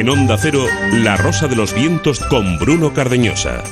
En Onda Cero, La Rosa de los Vientos con Bruno Cardeñosa.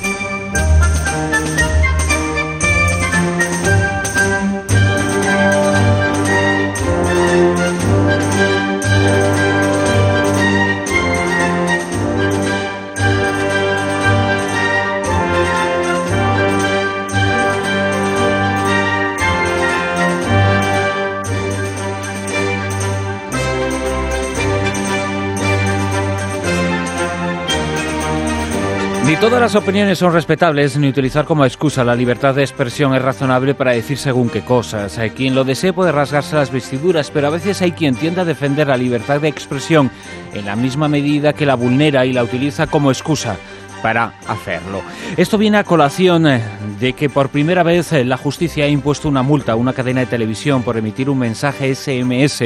Todas las opiniones son respetables, ni utilizar como excusa la libertad de expresión es razonable para decir según qué cosas. Hay quien lo desee puede rasgarse las vestiduras, pero a veces hay quien tiende a defender la libertad de expresión en la misma medida que la vulnera y la utiliza como excusa para hacerlo. Esto viene a colación eh, de que por primera vez eh, la justicia ha impuesto una multa a una cadena de televisión por emitir un mensaje SMS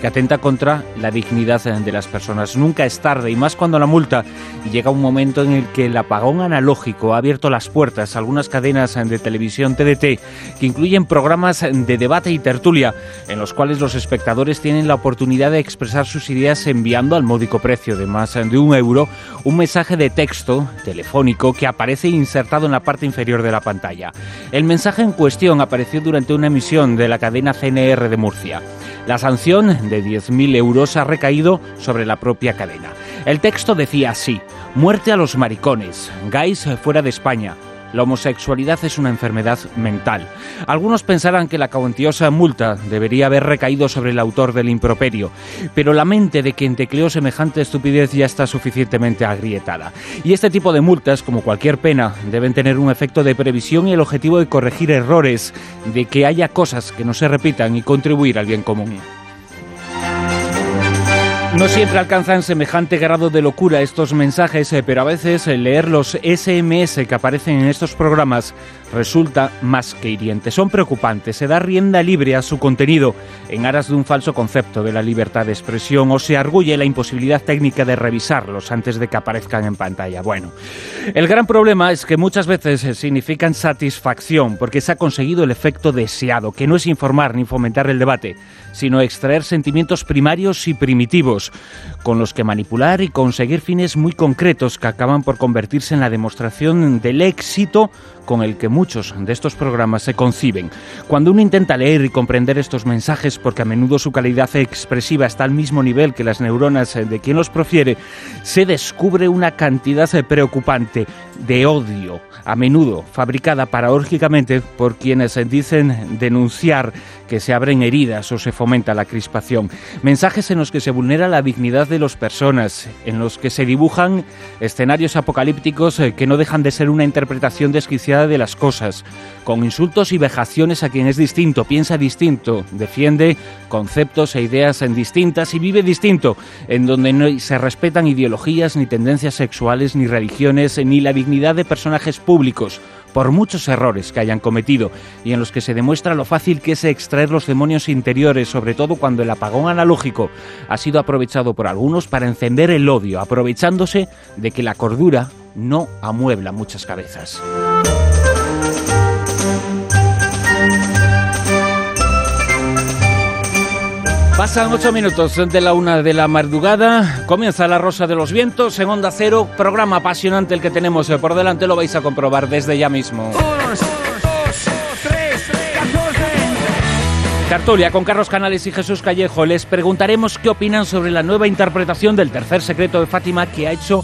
que atenta contra la dignidad eh, de las personas. Nunca es tarde y más cuando la multa llega un momento en el que el apagón analógico ha abierto las puertas a algunas cadenas de televisión TDT que incluyen programas de debate y tertulia en los cuales los espectadores tienen la oportunidad de expresar sus ideas enviando al módico precio de más de un euro un mensaje de texto telefónico que aparece insertado en la parte inferior de la pantalla. El mensaje en cuestión apareció durante una emisión de la cadena CNR de Murcia. La sanción de 10.000 euros ha recaído sobre la propia cadena. El texto decía así, muerte a los maricones, gays fuera de España, la homosexualidad es una enfermedad mental. Algunos pensarán que la cuantiosa multa debería haber recaído sobre el autor del improperio, pero la mente de quien tecleó semejante estupidez ya está suficientemente agrietada. Y este tipo de multas, como cualquier pena, deben tener un efecto de previsión y el objetivo de corregir errores, de que haya cosas que no se repitan y contribuir al bien común. No siempre alcanzan semejante grado de locura estos mensajes, eh, pero a veces eh, leer los SMS que aparecen en estos programas resulta más que hiriente. Son preocupantes, se da rienda libre a su contenido en aras de un falso concepto de la libertad de expresión o se arguye la imposibilidad técnica de revisarlos antes de que aparezcan en pantalla. Bueno, el gran problema es que muchas veces significan satisfacción porque se ha conseguido el efecto deseado, que no es informar ni fomentar el debate, sino extraer sentimientos primarios y primitivos, con los que manipular y conseguir fines muy concretos que acaban por convertirse en la demostración del éxito con el que muchos de estos programas se conciben. Cuando uno intenta leer y comprender estos mensajes, porque a menudo su calidad expresiva está al mismo nivel que las neuronas de quien los profiere, se descubre una cantidad preocupante de odio, a menudo fabricada paradójicamente por quienes dicen denunciar que se abren heridas o se fomenta la crispación. Mensajes en los que se vulnera la dignidad de las personas, en los que se dibujan escenarios apocalípticos eh, que no dejan de ser una interpretación desquiciada de las cosas, con insultos y vejaciones a quien es distinto, piensa distinto, defiende conceptos e ideas en distintas y vive distinto, en donde no se respetan ideologías, ni tendencias sexuales, ni religiones, ni la dignidad de personajes públicos por muchos errores que hayan cometido y en los que se demuestra lo fácil que es extraer los demonios interiores, sobre todo cuando el apagón analógico ha sido aprovechado por algunos para encender el odio, aprovechándose de que la cordura no amuebla muchas cabezas. Pasan ocho minutos de la una de la madrugada. Comienza la Rosa de los Vientos en Onda Cero. Programa apasionante el que tenemos por delante. Lo vais a comprobar desde ya mismo. Tertulia con Carlos Canales y Jesús Callejo. Les preguntaremos qué opinan sobre la nueva interpretación del tercer secreto de Fátima que ha hecho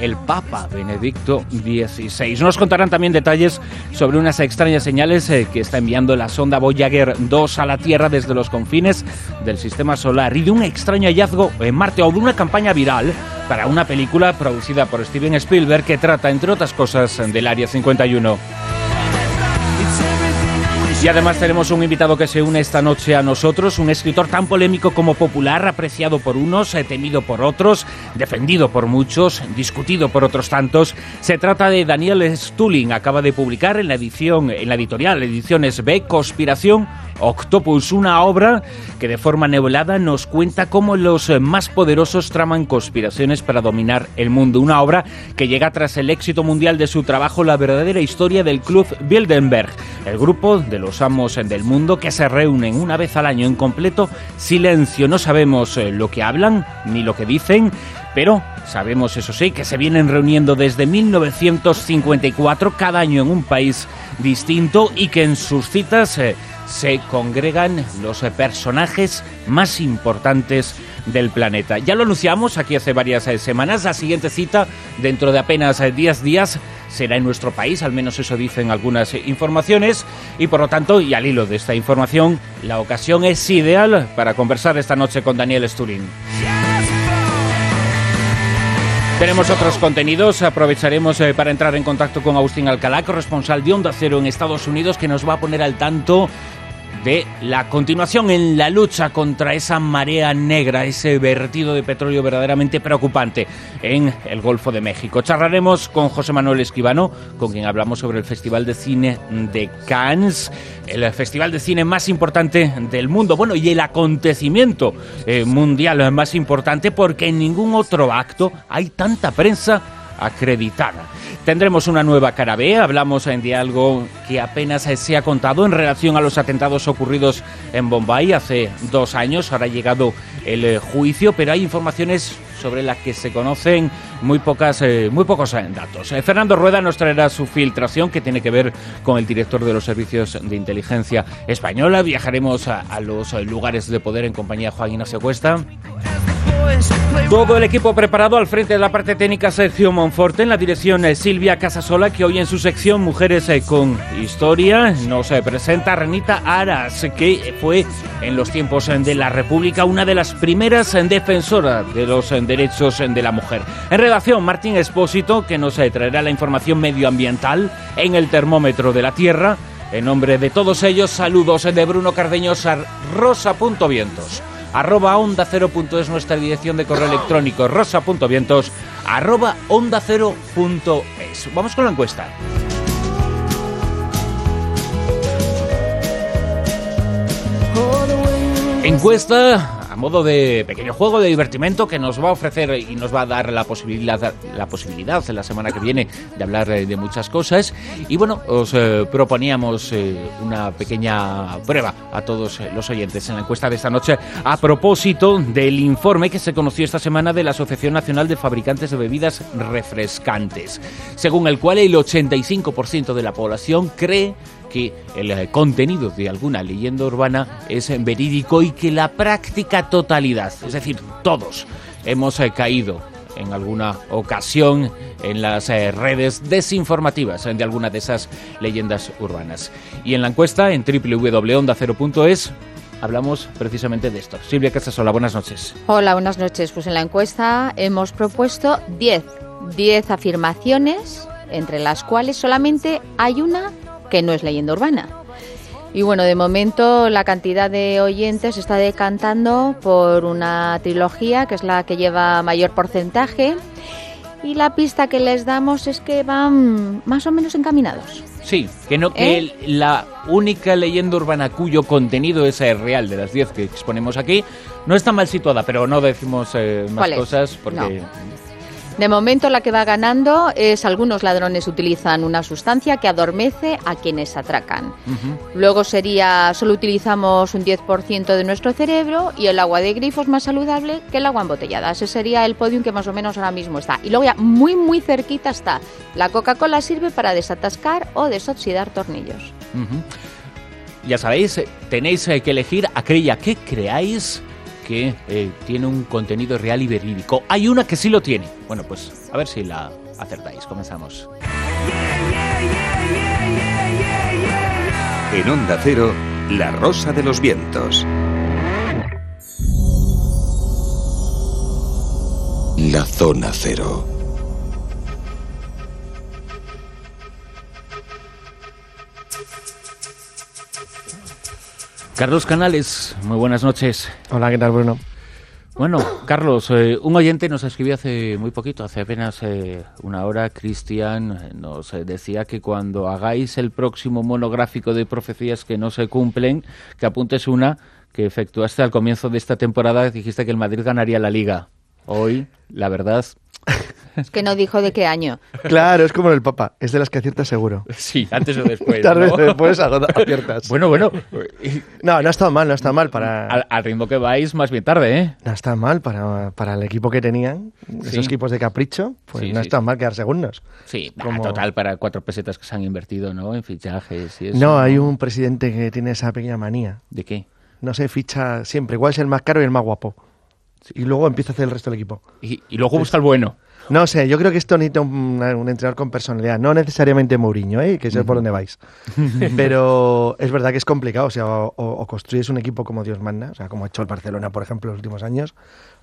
el Papa Benedicto XVI. Nos contarán también detalles sobre unas extrañas señales eh, que está enviando la sonda Voyager 2 a la Tierra desde los confines del sistema solar y de un extraño hallazgo en Marte o de una campaña viral para una película producida por Steven Spielberg que trata, entre otras cosas, del Área 51. Y además tenemos un invitado que se une esta noche a nosotros, un escritor tan polémico como popular, apreciado por unos, eh, temido por otros, defendido por muchos, discutido por otros tantos. Se trata de Daniel Stulin, acaba de publicar en la edición, en la editorial Ediciones B, Conspiración Octopus, una obra que de forma nebulada nos cuenta cómo los eh, más poderosos traman conspiraciones para dominar el mundo. Una obra que llega tras el éxito mundial de su trabajo La verdadera historia del Club Bilderberg, el grupo de los amos del mundo que se reúnen una vez al año en completo silencio. No sabemos eh, lo que hablan ni lo que dicen Pero sabemos, eso sí, que se vienen reuniendo desde 1954 cada año en un país distinto y que en sus citas eh, se congregan los eh, personajes más importantes del planeta. Ya lo anunciamos aquí hace varias semanas, la siguiente cita dentro de apenas 10 días será en nuestro país, al menos eso dicen algunas informaciones, y por lo tanto, y al hilo de esta información, la ocasión es ideal para conversar esta noche con Daniel Sturin. Tenemos otros contenidos, aprovecharemos eh, para entrar en contacto con Agustín Alcalá, corresponsal de Onda Cero en Estados Unidos, que nos va a poner al tanto de la continuación en la lucha contra esa marea negra, ese vertido de petróleo verdaderamente preocupante en el Golfo de México. Charlaremos con José Manuel Esquivano, con quien hablamos sobre el Festival de Cine de Cannes, el festival de cine más importante del mundo, bueno, y el acontecimiento eh, mundial más importante porque en ningún otro acto hay tanta prensa acreditada. Tendremos una nueva cara B, hablamos de algo que apenas se ha contado en relación a los atentados ocurridos en Bombay hace dos años, ahora ha llegado el eh, juicio, pero hay informaciones sobre las que se conocen muy pocas eh, muy pocos eh, datos. Fernando Rueda nos traerá su filtración que tiene que ver con el director de los servicios de inteligencia española. Viajaremos a, los lugares de poder en compañía de Juan Ignacio Cuesta. Todo el equipo preparado al frente de la parte técnica Sergio Monforte, en la dirección eh, Silvia Casasola, que hoy en su sección Mujeres eh, con Historia nos eh, presenta Renita Aras, que fue en los tiempos de la República una de las primeras defensoras de los derechos de la mujer. En redacción, Martín Espósito, que nos traerá la información medioambiental en el termómetro de la Tierra. En nombre de todos ellos, saludos de Bruno Cardeños a rosa.vientos arroba onda cero punto es nuestra dirección de correo electrónico, rosa.vientos arroba onda cero punto es. Vamos con la encuesta. Encuesta modo de pequeño juego de divertimento que nos va a ofrecer y nos va a dar la posibilidad, la posibilidad la semana que viene de hablar eh, de muchas cosas. Y bueno, os eh, proponíamos eh, una pequeña prueba a todos los oyentes en la encuesta de esta noche a propósito del informe que se conoció esta semana de la Asociación Nacional de Fabricantes de Bebidas Refrescantes, según el cual el 85% de la población cree que el eh, contenido de alguna leyenda urbana es verídico y que la práctica totalidad, es decir, todos, hemos eh, caído en alguna ocasión en las eh, redes desinformativas de alguna de esas leyendas urbanas. Y en la encuesta en www.ondacero.es hablamos precisamente de esto. Silvia Casasola, buenas noches. Hola, buenas noches. Pues en la encuesta hemos propuesto 10 10 afirmaciones, entre las cuales solamente hay una que no es leyenda urbana. Y bueno, de momento la cantidad de oyentes está decantando por una trilogía que es la que lleva mayor porcentaje y la pista que les damos es que van más o menos encaminados. Sí, que no que ¿Eh? la única leyenda urbana cuyo contenido es real de las 10 que exponemos aquí no está mal situada, pero no decimos eh, más cosas porque de momento la que va ganando es algunos ladrones utilizan una sustancia que adormece a quienes atracan. Luego sería solo utilizamos un 10% de nuestro cerebro y el agua de grifo es más saludable que el agua embotellada. Ese sería el podium que más o menos ahora mismo está. Y luego ya muy muy cerquita está. La Coca-Cola sirve para desatascar o desoxidar tornillos. Ya sabéis, tenéis que elegir aquella que creáis que eh, tiene un contenido real y verídico. Hay una que sí lo tiene. Bueno, pues a ver si la acertáis. Comenzamos. En Onda Cero, La Rosa de los Vientos. La Zona Cero. Carlos Canales, muy buenas noches. Hola, ¿qué tal, Bruno? Bueno, Carlos, eh, un oyente nos escribió hace muy poquito, hace apenas eh, una hora, Cristian eh, nos decía que cuando hagáis el próximo monográfico de profecías que no se cumplen, que apuntes una que efectuaste al comienzo de esta temporada, dijiste que el Madrid ganaría la liga. Hoy, la verdad, Es que no dijo de qué año. Claro, es como el Papa, es de las que aciertas seguro. Sí, antes o después. Tarde ¿no? o después aciertas. Bueno, bueno. No, no ha estado mal, no ha estado mal para... Al, al ritmo que vais, más bien tarde, ¿eh? No está mal para, para el equipo que tenían, esos Sí. equipos de capricho, pues Sí, no está sí. mal quedar segundos. Sí, Como- total, para cuatro pesetas que se han invertido, ¿no? En fichajes y eso. No, hay un presidente que tiene esa pequeña manía. ¿De qué? No se ficha siempre, igual es el más caro y el más guapo. Y luego empieza a hacer el resto del equipo. Y, y luego busca el bueno. No sé, yo creo que esto necesita un, un entrenador con personalidad, no necesariamente Mourinho, ¿eh? que sé por dónde vais. Pero es verdad que es complicado, o sea, o, o construyes un equipo como Dios manda, o sea, como ha hecho el Barcelona, por ejemplo, en los últimos años,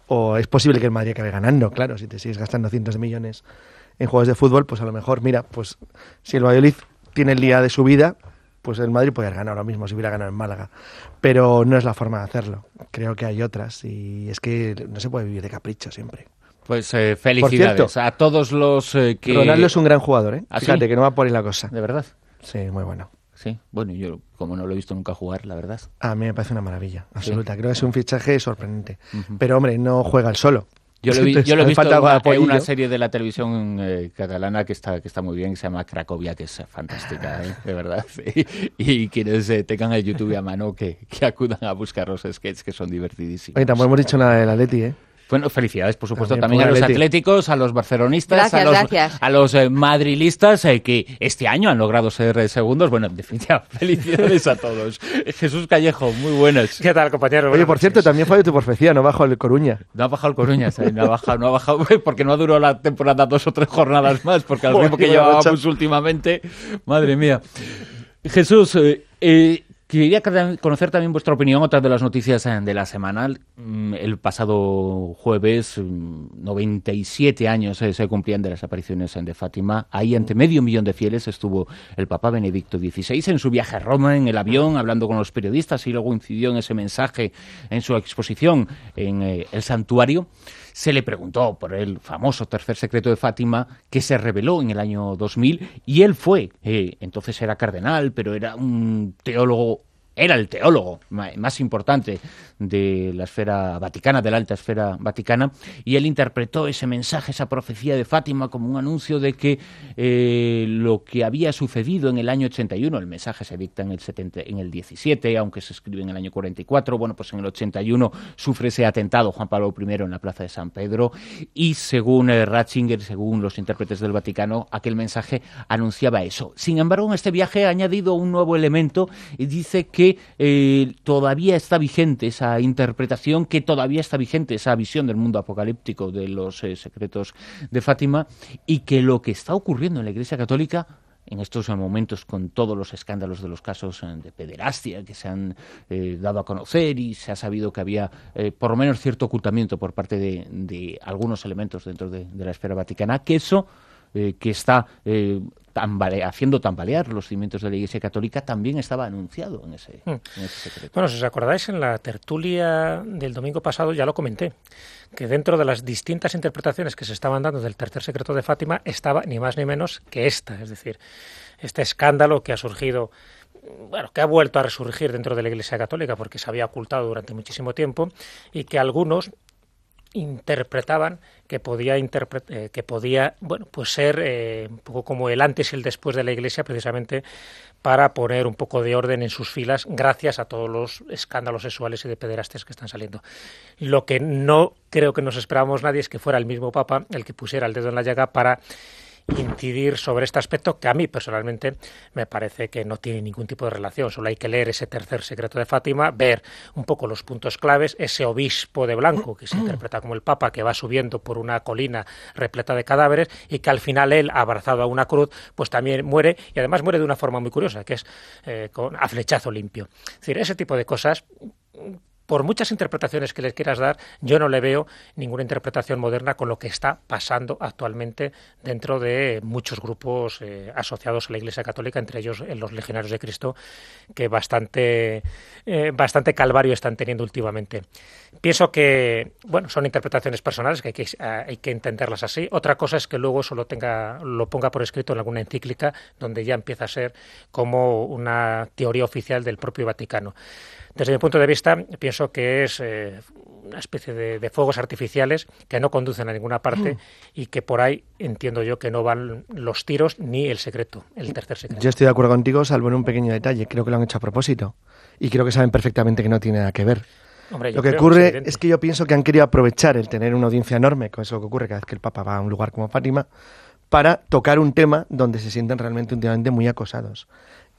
o es posible que el Madrid acabe ganando, claro, si te sigues gastando cientos de millones en juegos de fútbol, pues a lo mejor, mira, pues si el Valladolid tiene el día de su vida, pues el Madrid haber ganado ahora mismo si hubiera ganado en Málaga. Pero no es la forma de hacerlo. Creo que hay otras y es que no se puede vivir de capricho siempre. Pues eh, felicidades cierto, a todos los eh, que... Ronaldo es un gran jugador, ¿eh? ¿Ah, sí? Fíjate que no va por ahí la cosa. De verdad. Sí, muy bueno. Sí, bueno, yo como no lo he visto nunca jugar, la verdad. A mí me parece una maravilla, absoluta. Creo que es un fichaje sorprendente. Pero, hombre, no juega el solo. Yo lo, vi- yo lo he visto en una, una serie de la televisión eh, catalana que está, que está muy bien, que se llama Cracovia, que es fantástica, ¿eh? de verdad. Y quienes eh, tengan el YouTube a mano, que, que acudan a buscar los sketches, que son divertidísimos. Oye, tampoco hemos dicho nada del Atleti, ¿eh? Bueno, felicidades, por supuesto, También también, a los Atleti. atléticos, a los barcelonistas, Gracias, a los, gracias. a los eh, madrilistas eh, que este año han logrado ser eh, segundos. Bueno, en definitiva, felicidades a todos. Jesús Callejo, muy buenas. ¿Qué tal, compañero? Oye, Buenas por cierto, también fue de tu profecía, no bajo el Coruña. No ha bajado el Coruñas, eh, no ha bajado, no ha bajado, porque no ha durado la temporada dos o tres jornadas más, porque al ritmo que llevábamos últimamente, madre mía. Jesús, eh, eh, quería conocer también vuestra opinión, otra de las noticias eh, de la semana. Mm, El pasado jueves, mm, 97 años eh, se cumplían de las apariciones de Fátima. Ahí, ante medio millón de fieles, estuvo el Papa Benedicto XVI en su viaje a Roma, en el avión, hablando con los periodistas y luego incidió en ese mensaje en su exposición en eh, el santuario. Se le preguntó por el famoso tercer secreto de Fátima que se reveló en el año 2000 y él fue, eh, entonces era cardenal, pero era un teólogo, era el teólogo más importante de la esfera vaticana, de la alta esfera vaticana, y él interpretó ese mensaje, esa profecía de Fátima como un anuncio de que eh, lo que había sucedido en el año 81, el mensaje se dicta en el, 70, en el 17, aunque se escribe en el año 44, bueno, pues en el 81 sufre ese atentado Juan Pablo I en la plaza de San Pedro, y según eh, Ratzinger, según los intérpretes del Vaticano, aquel mensaje anunciaba eso. Sin embargo, en este viaje ha añadido un nuevo elemento y dice que eh, todavía está vigente esa interpretación, que todavía está vigente esa visión del mundo apocalíptico de los eh, secretos de Fátima y que lo que está ocurriendo en la Iglesia Católica en estos momentos con todos los escándalos de los casos eh, de pederastia que se han dado a conocer y se ha sabido que había por lo menos cierto ocultamiento por parte de, algunos elementos dentro de, de la esfera vaticana, que eso eh, que está eh, tambale- haciendo tambalear los cimientos de la Iglesia Católica también estaba anunciado en ese, Hmm. en ese secreto. Bueno, si os acordáis, en la tertulia del domingo pasado ya lo comenté, que dentro de las distintas interpretaciones que se estaban dando del tercer secreto de Fátima estaba ni más ni menos que esta, es decir, este escándalo que ha surgido, bueno, que ha vuelto a resurgir dentro de la Iglesia Católica porque se había ocultado durante muchísimo tiempo y que algunos interpretaban que podía interpre- eh, que podía bueno pues ser eh, un poco como el antes y el después de la Iglesia precisamente para poner un poco de orden en sus filas gracias a todos los escándalos sexuales y de pederastes que están saliendo. Lo que no creo que nos esperábamos nadie es que fuera el mismo Papa el que pusiera el dedo en la llaga para incidir sobre este aspecto que a mí personalmente me parece que no tiene ningún tipo de relación. Solo hay que leer ese tercer secreto de Fátima, ver un poco los puntos claves, ese obispo de blanco que se interpreta como el Papa que va subiendo por una colina repleta de cadáveres y que al final él, abrazado a una cruz, pues también muere y además muere de una forma muy curiosa, que es eh, con, a flechazo limpio. Es decir, ese tipo de cosas por muchas interpretaciones que les quieras dar, yo no le veo ninguna interpretación moderna con lo que está pasando actualmente dentro de muchos grupos eh, asociados a la Iglesia Católica, entre ellos en los Legionarios de Cristo, que bastante, eh, bastante calvario están teniendo últimamente. Pienso que, bueno, son interpretaciones personales que hay que, eh, hay que entenderlas así. Otra cosa es que luego eso lo, tenga, lo ponga por escrito en alguna encíclica donde ya empieza a ser como una teoría oficial del propio Vaticano. Desde mi punto de vista, pienso que es eh, una especie de, fuegos artificiales que no conducen a ninguna parte mm. y que por ahí entiendo yo que no van los tiros ni el secreto, el tercer secreto. Yo estoy de acuerdo contigo, salvo en un pequeño detalle. Creo que lo han hecho a propósito y creo que saben perfectamente que no tiene nada que ver. lo que ocurre es, que yo pienso que han querido aprovechar el tener una audiencia enorme, con eso que ocurre cada vez que el Papa va a un lugar como Fátima, para tocar un tema donde se sienten realmente últimamente muy acosados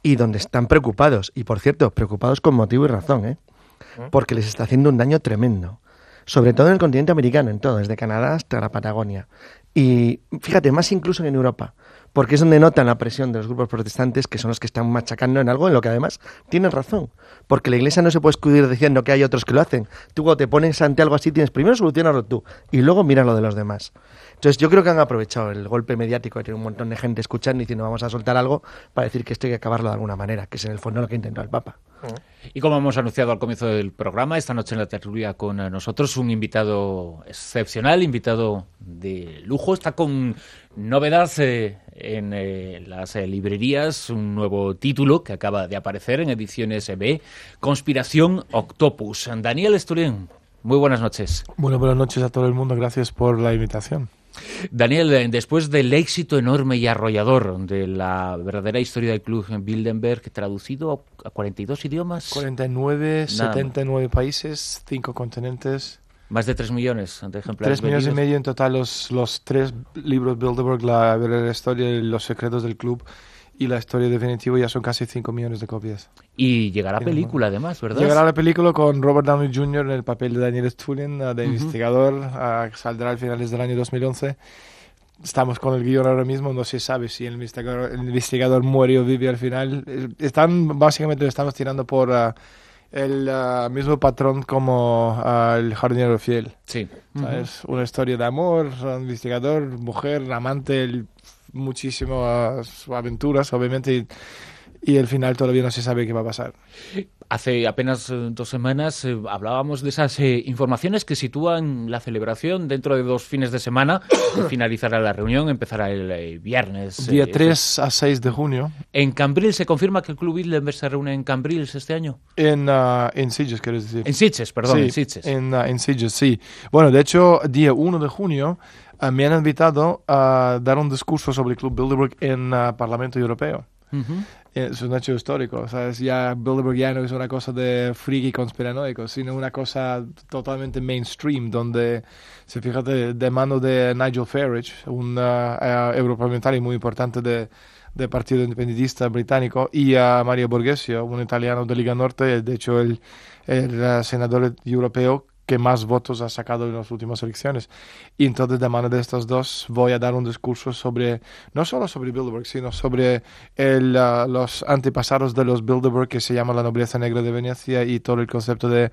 y donde están preocupados. Y por cierto, preocupados con motivo y razón, ¿eh? porque les está haciendo un daño tremendo. Sobre todo en el continente americano, en todo, desde Canadá hasta la Patagonia. Y fíjate, más incluso que en Europa, porque es donde notan la presión de los grupos protestantes, que son los que están machacando en algo en lo que además tienen razón. Porque la iglesia no se puede escudir diciendo que hay otros que lo hacen. Tú cuando te pones ante algo así, tienes primero solucionarlo tú y luego mira lo de los demás. Entonces yo creo que han aprovechado el golpe mediático, hay un montón de gente escuchando y diciendo vamos a soltar algo para decir que esto hay que acabarlo de alguna manera, que es en el fondo lo que intentó el Papa. Y como hemos anunciado al comienzo del programa, esta noche en la tertulia con nosotros un invitado excepcional, invitado de lujo, está con novedad eh, en eh, las eh, librerías, un nuevo título que acaba de aparecer en ediciones B, Conspiración Octopus. Daniel Esturén, muy buenas noches. Bueno, buenas noches a todo el mundo, gracias por la invitación. Daniel, eh, después del éxito enorme y arrollador de la verdadera historia del club en Bildenberg, traducido a 42 idiomas. 49, 79 países, 5 continentes. Más de 3 millones de ejemplares. 3 millones y medio en total los, los tres libros Bilderberg, la verdadera historia y los secretos del club y la historia definitiva ya son casi 5 millones de copias. Y llegará película además, ¿verdad? Llegará la película con Robert Downey Jr. en el papel de Daniel Stulin, de investigador, uh, saldrá al finales del año 2011. Estamos con el guion ahora mismo, no se sabe si el investigador, el investigador muere o vive al final. Están, básicamente estamos tirando por uh, el uh, mismo patrón como el jardinero fiel. Sí. Es una historia de amor, investigador, mujer, amante, el muchísimas aventuras, obviamente, y, el final todavía no se sabe qué va a pasar. Hace apenas eh, dos semanas eh, hablábamos de esas eh, informaciones que sitúan la celebración dentro de dos fines de semana. finalizará la reunión, empezará el viernes. Día 3 a 6 de junio. ¿En Cambrils se confirma que el Club Bilderberg se reúne en Cambrils este año? En, uh, en Sitges, quieres decir. En Sitges, perdón, en Sitges. En, uh, en Sitges, sí. Bueno, de hecho, día 1 de junio uh, me han invitado a dar un discurso sobre el Club Bilderberg en el Parlamento Europeo. Es un hecho histórico, ¿sabes? Ya Bilderberg ya no es una cosa de friki conspiranoico, sino una cosa totalmente mainstream, donde, se fíjate, de mano de Nigel Farage, un uh, europarlamentario muy importante de, del Partido Independentista británico, y a Mario Borghesio, un italiano de Liga Norte, de hecho el, el senador europeo que más votos ha sacado en las últimas elecciones. Y entonces, de mano de estos dos, voy a dar un discurso sobre, no solo sobre Bilderberg, sino sobre el, ah, los antepasados de los Bilderberg, que se llama la nobleza negra de Venecia, y todo el concepto de,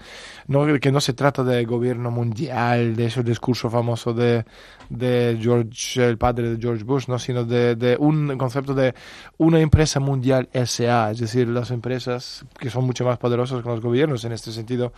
que no se trata de gobierno mundial, de ese discurso famoso de, de George, el padre de George Bush, ¿no? sino de, de un concepto de una empresa mundial SA, es decir, las empresas que son mucho más poderosas que los gobiernos en este sentido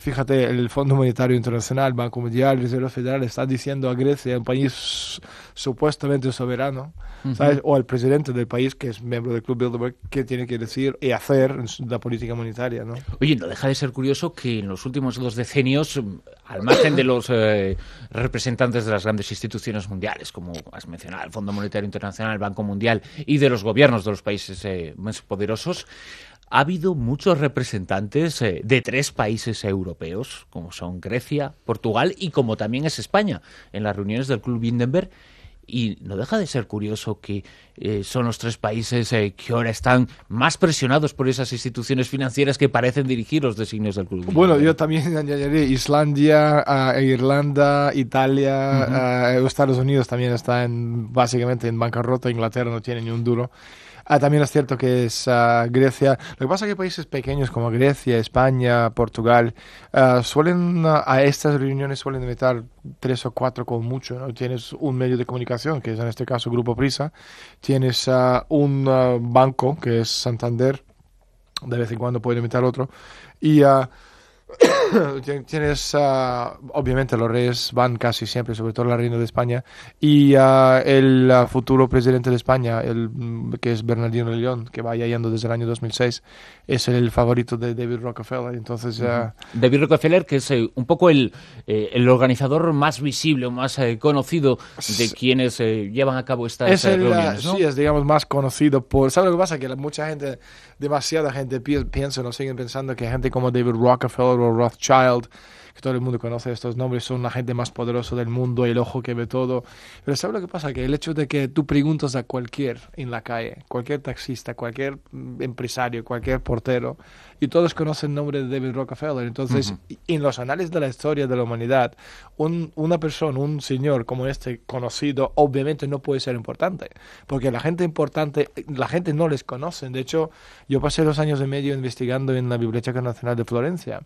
Fíjate, el Fondo Monetario Internacional, Banco Mundial, Reserva Federal está diciendo a Grecia, un país supuestamente soberano, ¿sabes? o al presidente del país, que es miembro del Club Bilderberg, qué tiene que decir y hacer en la política monetaria. ¿no? Oye, no deja de ser curioso que en los últimos dos decenios, al margen de los eh, representantes de las grandes instituciones mundiales, como has mencionado, el Fondo Monetario Internacional, el Banco Mundial, y de los gobiernos de los países eh, más poderosos, ha habido muchos representantes eh, de tres países europeos, como son Grecia, Portugal y como también es España, en las reuniones del Club Hindenburg. Y no deja de ser curioso que eh, son los tres países eh, que ahora están más presionados por esas instituciones financieras que parecen dirigir los designios del club. Bueno, yo también añadiría Islandia, Irlanda, Italia, Estados Unidos también está en, básicamente en bancarrota, Inglaterra no tiene ni un duro. Ah, también es cierto que es ah, Grecia. Lo que pasa es que países pequeños como Grecia, España, Portugal, ah, suelen a estas reuniones suelen invitar tres o cuatro como mucho. ¿no? Tienes un medio de comunicación, que es en este caso Grupo Prisa. Tienes un banco, que es Santander. De vez en cuando pueden invitar otro. Y Tienes, ah, obviamente, los reyes van casi siempre, sobre todo la reina de España, y ah, el ah, futuro presidente de España, el, mm, que es Bernardino León, que va yendo desde el año 2006, es el favorito de David Rockefeller. Entonces, David Rockefeller, que es eh, un poco el, eh, el organizador más visible o más eh, conocido de quienes llevan a cabo estas es reuniones. Sí, es, digamos, más conocido por... ¿Sabes lo que pasa? Que mucha gente, demasiada gente piensa, no siguen pensando que gente como David Rockefeller o Rothschild que todo el mundo conoce estos nombres, son la gente más poderosa del mundo, el ojo que ve todo. Pero ¿sabes lo que pasa? Que el hecho de que tú preguntas a cualquier en la calle, cualquier taxista, cualquier mm, empresario, cualquier portero, y todos conocen el nombre de David Rockefeller. Entonces, en los análisis de la historia de la humanidad, un, una persona, un señor como este conocido, obviamente no puede ser importante, porque la gente importante, la gente no les conoce. De hecho, yo pasé dos años y medio investigando en la Biblioteca Nacional de Florencia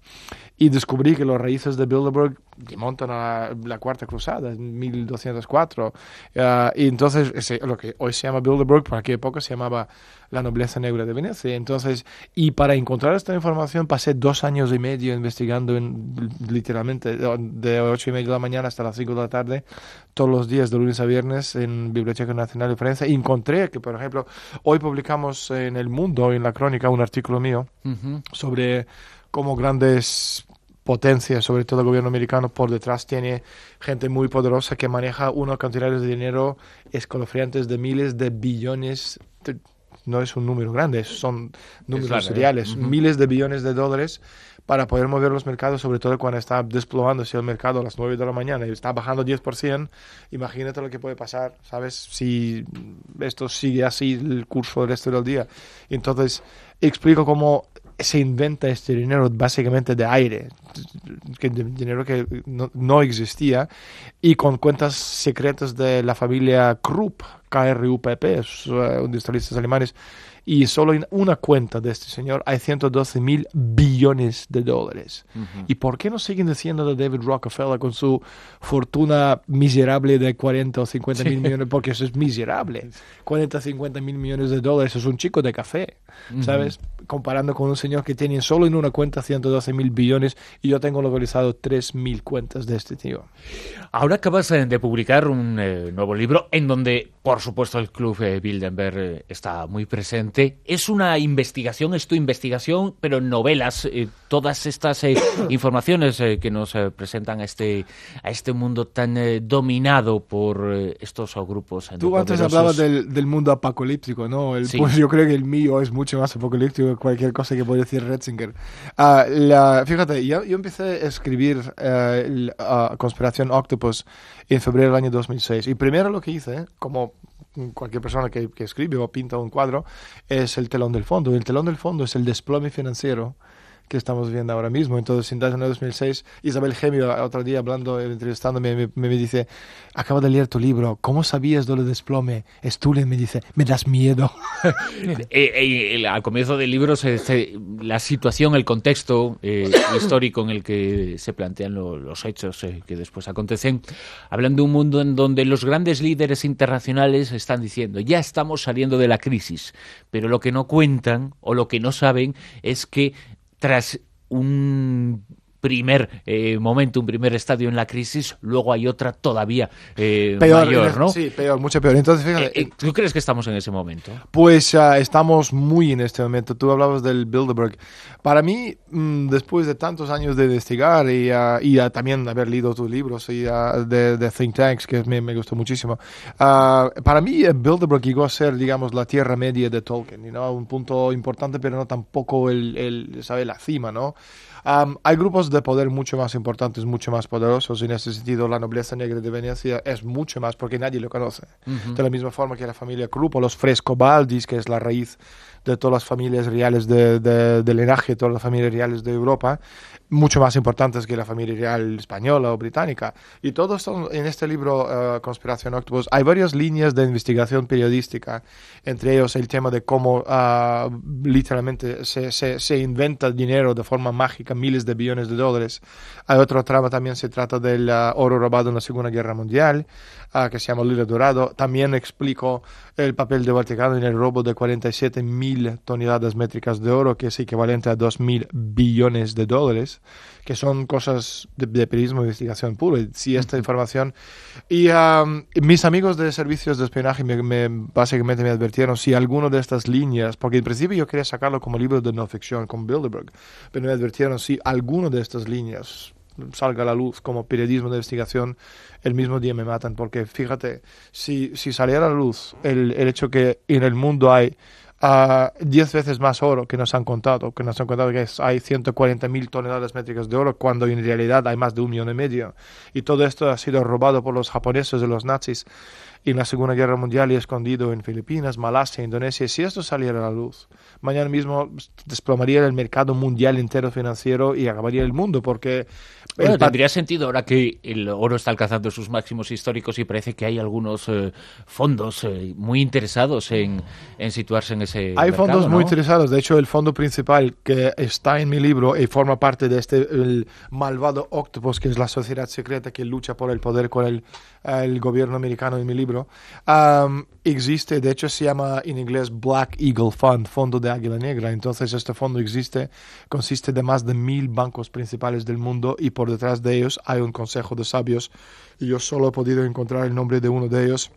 y descubrí que los raíces de Bilderberg montan a la, Cuarta Cruzada, en 1204. Ah, y entonces, lo que hoy se llama Bilderberg, por aquella época se llamaba la nobleza negra de Venecia. Entonces, y para encontrar esta información pasé dos años y medio investigando en, literalmente de ocho y media de la mañana hasta las cinco de la tarde, todos los días de lunes a viernes en Biblioteca Nacional de Francia. Y encontré que, por ejemplo, hoy publicamos en El Mundo, en la crónica, un artículo mío sobre cómo grandes potencias, sobre todo el gobierno americano, por detrás tiene gente muy poderosa que maneja unos cantidades de dinero escalofriantes de miles de billones no es un número grande, son números seriales, miles de billones de dólares para poder mover los mercados, sobre todo cuando está desplomándose el mercado a las 9 de la mañana y está bajando 10%, imagínate lo que puede pasar, ¿sabes? Si esto sigue así el curso del resto del día. Entonces, explico cómo se inventa este dinero básicamente de aire, que dinero que no, existía, y con cuentas secretas de la familia Krupp, KRUPP, industrialistas alemanes, y solo en una cuenta de este señor hay 112 mil billones de dólares. ¿Y por qué no siguen diciendo de David Rockefeller con su fortuna miserable de 40 o 50 mil millones? Porque eso es miserable. 40 o 50 mil millones de dólares es un chico de café, ¿sabes? Comparando con un señor que tiene solo en una cuenta 112 mil billones y yo tengo localizado 3 mil cuentas de este tío. Ahora acabas eh, de publicar un eh, nuevo libro en donde, por supuesto, el Club eh, Bilderberg está muy presente es una investigación, es tu investigación, pero novelas, eh, todas estas eh, informaciones eh, que nos presentan a este, a este mundo tan dominado por estos grupos. Tú antes hablabas del, mundo apocalíptico, ¿no? El, Pues yo creo que el mío es mucho más apocalíptico que cualquier cosa que puede decir Retzinger. Ah, la, fíjate, yo, yo, empecé a escribir la, Conspiración Octopus en febrero del año 2006 y primero lo que hice, como cualquier persona que, que, escribe o pinta un cuadro, es el telón del fondo. El telón del fondo es el desplome financiero que estamos viendo ahora mismo. Entonces, en el 2006, Isabel Gemio, otro día hablando, entrevistándome, me, me, dice, acabo de leer tu libro, ¿cómo sabías de lo desplome? Estule me dice, me das miedo. Eh, eh, al comienzo del libro, la situación, el contexto eh, histórico en el que se plantean los hechos que después acontecen, hablan de un mundo en donde los grandes líderes internacionales están diciendo, ya estamos saliendo de la crisis, pero lo que no cuentan o lo que no saben es que tras un primer eh, momento, un primer estadio en la crisis, luego hay otra todavía eh, mayor, ¿no? Sí, peor, mucho peor. Entonces, fíjate, eh, ¿Tú crees que estamos en ese momento? Pues uh, estamos muy en este momento. Tú hablabas del Bilderberg. Para mí, mm, después de tantos años de investigar y, uh, y uh, también haber leído tus libros y, de, de, Think Tanks, que me, me gustó muchísimo, para mí Bilderberg llegó a ser, digamos, la tierra media de Tolkien, ¿no? Un punto importante, pero no tampoco el, el ¿sabe? la cima, ¿no? Hay grupos de poder mucho más importantes, mucho más poderosos. En ese sentido, la nobleza negra de Venecia es mucho más porque nadie lo conoce. De la misma forma que la familia Krupp o los Frescobaldis, que es la raíz de todas las familias reales de, de, del linaje, de todas las familias reales de Europa, mucho más importantes que la familia real española o británica. Y todos son en este libro, uh, Conspiración Octopus, hay varias líneas de investigación periodística, entre ellos el tema de cómo uh, literalmente se, se, se, inventa dinero de forma mágica, miles de billones de dólares. Hay otro trama también, se trata del uh, oro robado en la Segunda Guerra Mundial, que se llama Lila Dorado. También explico el papel del Vaticano en el robo de 47 mil toneladas métricas de oro, que es equivalente a 2 mil billones de dólares. Que son cosas de, periodismo de investigación puro. Y si esta información... Y mis amigos de servicios de espionaje me, básicamente me advirtieron si alguno de estas líneas, porque en principio yo quería sacarlo como libro de no ficción con Bilderberg, pero me advirtieron si alguno de estas líneas salga a la luz como periodismo de investigación, el mismo día me matan. Porque fíjate, si, si saliera a la luz el, el hecho que en el mundo hay a 10 veces más oro que nos han contado, que nos han contado que hay 140.000 toneladas métricas de oro, cuando en realidad hay más de un millón y medio. Y todo esto ha sido robado por los japoneses de los nazis en la Segunda Guerra Mundial y escondido en Filipinas, Malasia, Indonesia. Si esto saliera a la luz, mañana mismo desplomaría el mercado mundial entero financiero y acabaría el mundo, porque... Bueno, tendría sentido ahora que el oro está alcanzando sus máximos históricos y parece que hay algunos eh, fondos eh, muy interesados en, en, situarse en ese Hay fondos muy interesados. De hecho, el fondo principal que está en mi libro y forma parte de este el malvado Octopus, que es la sociedad secreta que lucha por el poder con el, el gobierno americano en mi libro, existe, de hecho se llama en inglés Black Eagle Fund, Fondo de Águila Negra. Entonces este fondo existe, consiste de más de mil bancos principales del mundo y por detrás de ellos hay un consejo de sabios. Y yo solo he podido encontrar el nombre de uno de ellos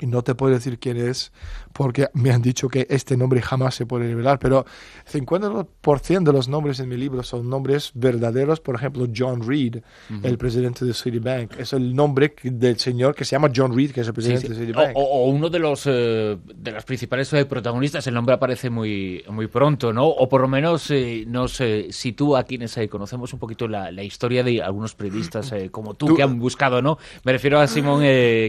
y no te puedo decir quién es porque me han dicho que este nombre jamás se puede revelar, pero 50% de los nombres en mi libro son nombres verdaderos, por ejemplo, John Reed, el presidente de Citibank, es el nombre del señor que se llama John Reed, que es el presidente de Citibank. O, uno de los eh, de las principales eh, protagonistas, el nombre aparece muy, muy pronto, ¿no? O por lo menos eh, nos sitúa a quienes conocemos un poquito la, historia de algunos periodistas como tú, que han buscado, ¿no? Me refiero a Simón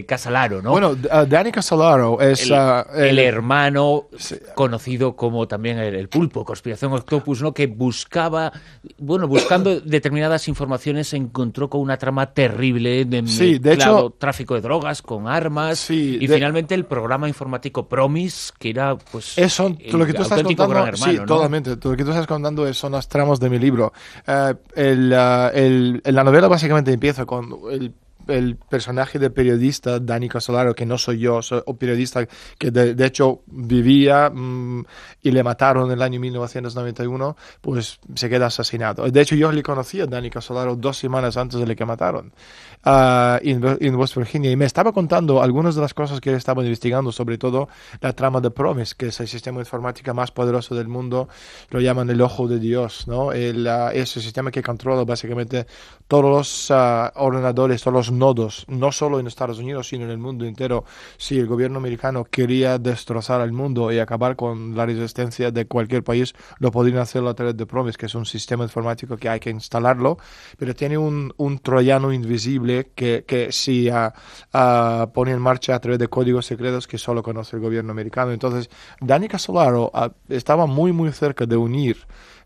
Casalaro, ¿no? Bueno, de Danny Casolaro es el, ah, el, hermano conocido como también el, pulpo, Conspiración Octopus, ¿no? que buscaba, bueno, buscando determinadas informaciones encontró con una trama terrible de, sí, de hecho, tráfico de drogas con armas y finalmente el programa informático Promis, que era pues eso, lo que tú estás contando, sí, totalmente, lo que tú estás contando son las tramas de mi libro. Uh, el, uh, el, la novela básicamente empieza con el el personaje de periodista Dani Casolaro, que no soy yo, soy un periodista que de, hecho vivía mm, y le mataron en el año 1991, pues se queda asesinado. De hecho, yo le conocí a Dani Casolaro dos semanas antes de que mataron en, West Virginia y me estaba contando algunas de las cosas que él estaba investigando, sobre todo la trama de Promise, que es el sistema informático más poderoso del mundo, lo llaman el ojo de Dios, ¿no? El, uh, es el sistema que controla básicamente todos los uh, ordenadores, todos los nodos, no solo en Estados Unidos, sino en el mundo entero. Si el gobierno americano quería destrozar al mundo y acabar con la resistencia de cualquier país, lo podrían hacer a través de Promise, que es un sistema informático que hay que instalarlo, pero tiene un, un troyano invisible que, que si pone en marcha a través de códigos secretos que solo conoce el gobierno americano. Entonces, Dani Casolaro ah, estaba muy, muy cerca de unir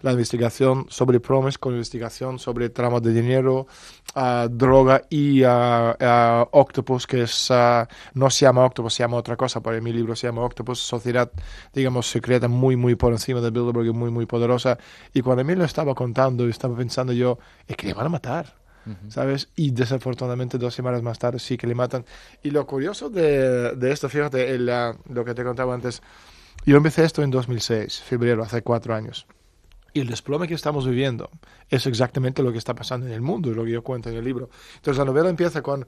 la investigación sobre Promes con la investigación sobre trama de dinero, uh, droga y uh, Octopus, que es, no se llama Octopus, se llama otra cosa, en mi libro se llama Octopus, sociedad, digamos, secreta, muy, muy por encima de Bilderberg, muy, muy poderosa. Y cuando a mí lo estaba contando, estaba pensando yo, es que le van a matar ¿sabes? Y desafortunadamente dos semanas más tarde sí que le matan. Y lo curioso de, de esto, fíjate, el, lo que te contaba antes, yo empecé esto en 2006, febrero, hace cuatro años. Y el desplome que estamos viviendo es exactamente lo que está pasando en el mundo, es lo que yo cuento en el libro. Entonces la novela empieza con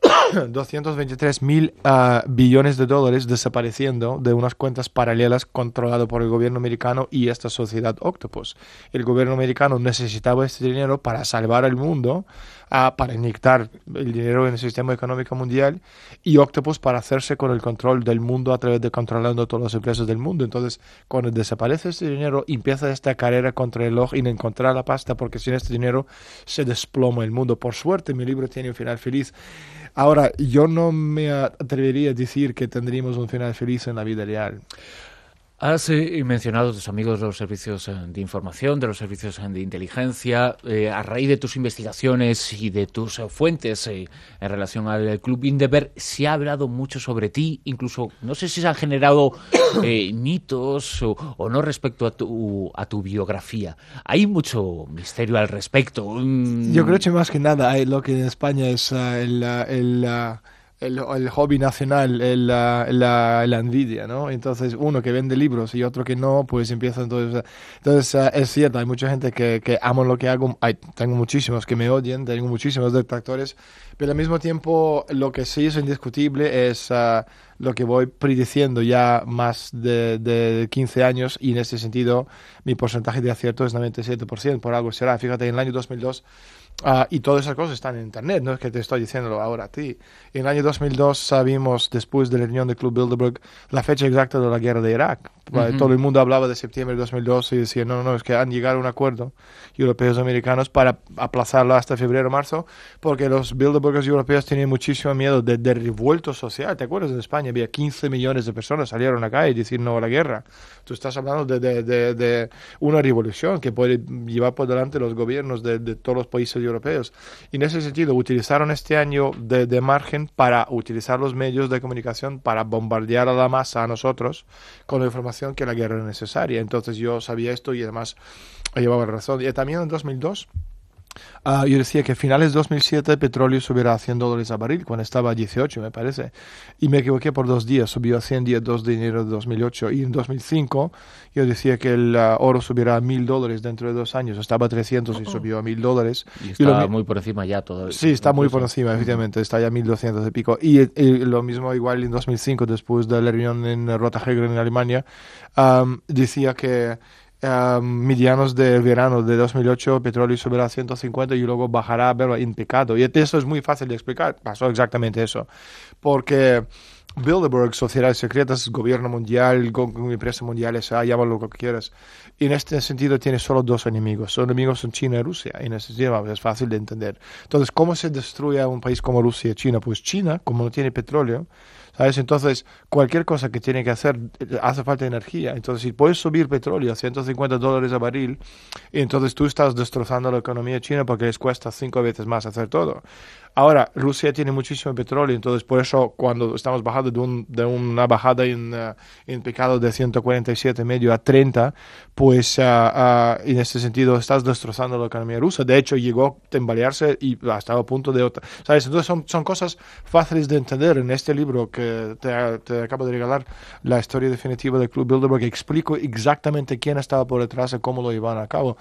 223 mil ah, billones de dólares desapareciendo de unas cuentas paralelas controladas por el gobierno americano y esta sociedad Octopus. El gobierno americano necesitaba este dinero para salvar al mundo, uh, para inyectar el dinero en el sistema económico mundial y Octopus para hacerse con el control del mundo a través de controlando todas las empresas del mundo. Entonces, cuando desaparece este dinero, empieza esta carrera contra el ojo y encontrar la pasta porque sin este dinero se desploma el mundo. Por suerte, mi libro tiene un final feliz. Ahora, yo no me atrevería a decir que tendríamos un final feliz en la vida real. Has eh, mencionado a tus amigos de los servicios eh, de información, de los servicios eh, de inteligencia. a raíz de tus investigaciones y de tus fuentes en relación al Club Indeber, se ha hablado mucho sobre ti. Incluso, no sé si se han generado mitos o, no respecto a tu, a tu biografía. Hay mucho misterio al respecto. Mm. Yo creo que más que nada lo que en España es el, el el, el hobby nacional, el, la, la, la envidia, ¿no? Entonces, uno que vende libros y otro que no, pues empieza entonces... Entonces, uh, es cierto, hay mucha gente que, que amo lo que hago, hay, tengo muchísimos que me odian, tengo muchísimos detractores, pero al mismo tiempo lo que sí es indiscutible es uh, lo que voy prediciendo ya más de, de 15 años y en ese sentido mi porcentaje de acierto es 97%, por algo será. Fíjate, en el año 2002 Uh, y todas esas cosas están en Internet, no es que te estoy diciéndolo ahora a ti. En el año 2002 sabimos, después de la reunión del Club Bilderberg, la fecha exacta de la guerra de Irak. Uh -huh. Todo el mundo hablaba de septiembre de 2002 y decía, no, no, es que han llegado a un acuerdo europeos y americanos para aplazarlo hasta febrero marzo, porque los Bilderbergers europeos tenían muchísimo miedo de, de revuelto social. ¿Te acuerdas? En España había 15 millones de personas salieron acá y decir no a la guerra. Tú estás hablando de, de, de, una revolución que puede llevar por delante los gobiernos de todos los países europeos. Y en ese sentido, utilizaron este año de, de, margen para utilizar los medios de comunicación para bombardear a la masa, a nosotros, con la información que la guerra era necesaria. Entonces yo sabía esto y además llevaba razón. Y también en 2002 Uh, yo decía que a finales de 2007 el petróleo subiera a 100 dólares a barril, cuando estaba a 18, me parece. Y me equivoqué por dos días, subió a 100 días 2 de enero de 2008. Y en 2005 yo decía que el uh, oro subiera a 1000 dólares dentro de dos años. Estaba a 300 y subió a 1000 dólares. Y está y lo, muy por encima ya todo. Sí, está muy por encima, efectivamente. Está ya a 1200 y pico. Y, y, lo mismo igual en 2005, después de la reunión en Rotterdam, en Alemania, um, decía que Uh, medianos de verano de 2008 el petróleo subirá a 150 y luego bajará pero en picado y eso es muy fácil de explicar pasó exactamente eso porque Bilderberg, Sociedades Secretas, Gobierno Mundial, Empresa Mundial, esa, llámalo lo que quieras. Y en este sentido tiene solo dos enemigos. Sus enemigos son China y Rusia. Y en ese sentido es fácil de entender. Entonces, ¿cómo se destruye un país como Rusia y China? Pues China, como no tiene petróleo, ¿sabes? Entonces, cualquier cosa que tiene que hacer hace falta energía. Entonces, si puedes subir petróleo a 150 dólares a barril, entonces tú estás destrozando la economía china porque les cuesta cinco veces más hacer todo. Ahora, Rusia tiene muchísimo petróleo, entonces por eso cuando estamos bajando de, un, de una bajada en, uh, en picado de 147 medio a 30, pues uh, uh, en este sentido estás destrozando la economía rusa. De hecho, llegó a tambalearse y estaba a punto de otra. ¿Sabes? Entonces son, cosas fáciles de entender en este libro que te, acabo de regalar, la historia definitiva del Club Bilderberg, explico exactamente quién estaba por detrás y cómo lo iban a cabo.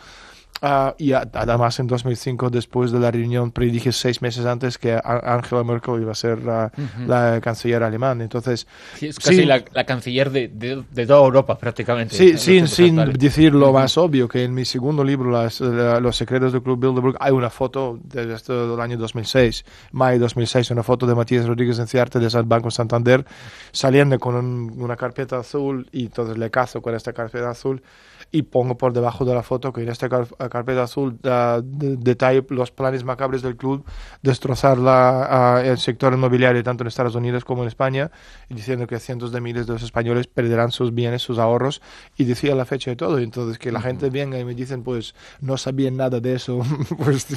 Uh, y además en 2005, después de la reunión, predije seis meses antes que Angela Merkel iba a ser uh, uh -huh. la canciller alemana. Entonces, sí, es casi la, la, canciller de, de, de, toda Europa prácticamente. Sí, sin, sin decir lo más obvio, que en mi segundo libro, las, la, Los secretos del Club Bilderberg, hay una foto de esto del año 2006, mayo 2006, una foto de Matías Rodríguez Enciarte de Banco Santander saliendo con un, una carpeta azul y entonces le cazo con esta carpeta azul y pongo por debajo de la foto que en esta car carpeta azul uh, de detalle los planes macabres del club, destrozar la, uh, el sector inmobiliario tanto en Estados Unidos como en España, y diciendo que cientos de miles de los españoles perderán sus bienes, sus ahorros, y decía la fecha de todo. Entonces, que la uh -huh. gente venga y me dicen, pues no sabían nada de eso. pues,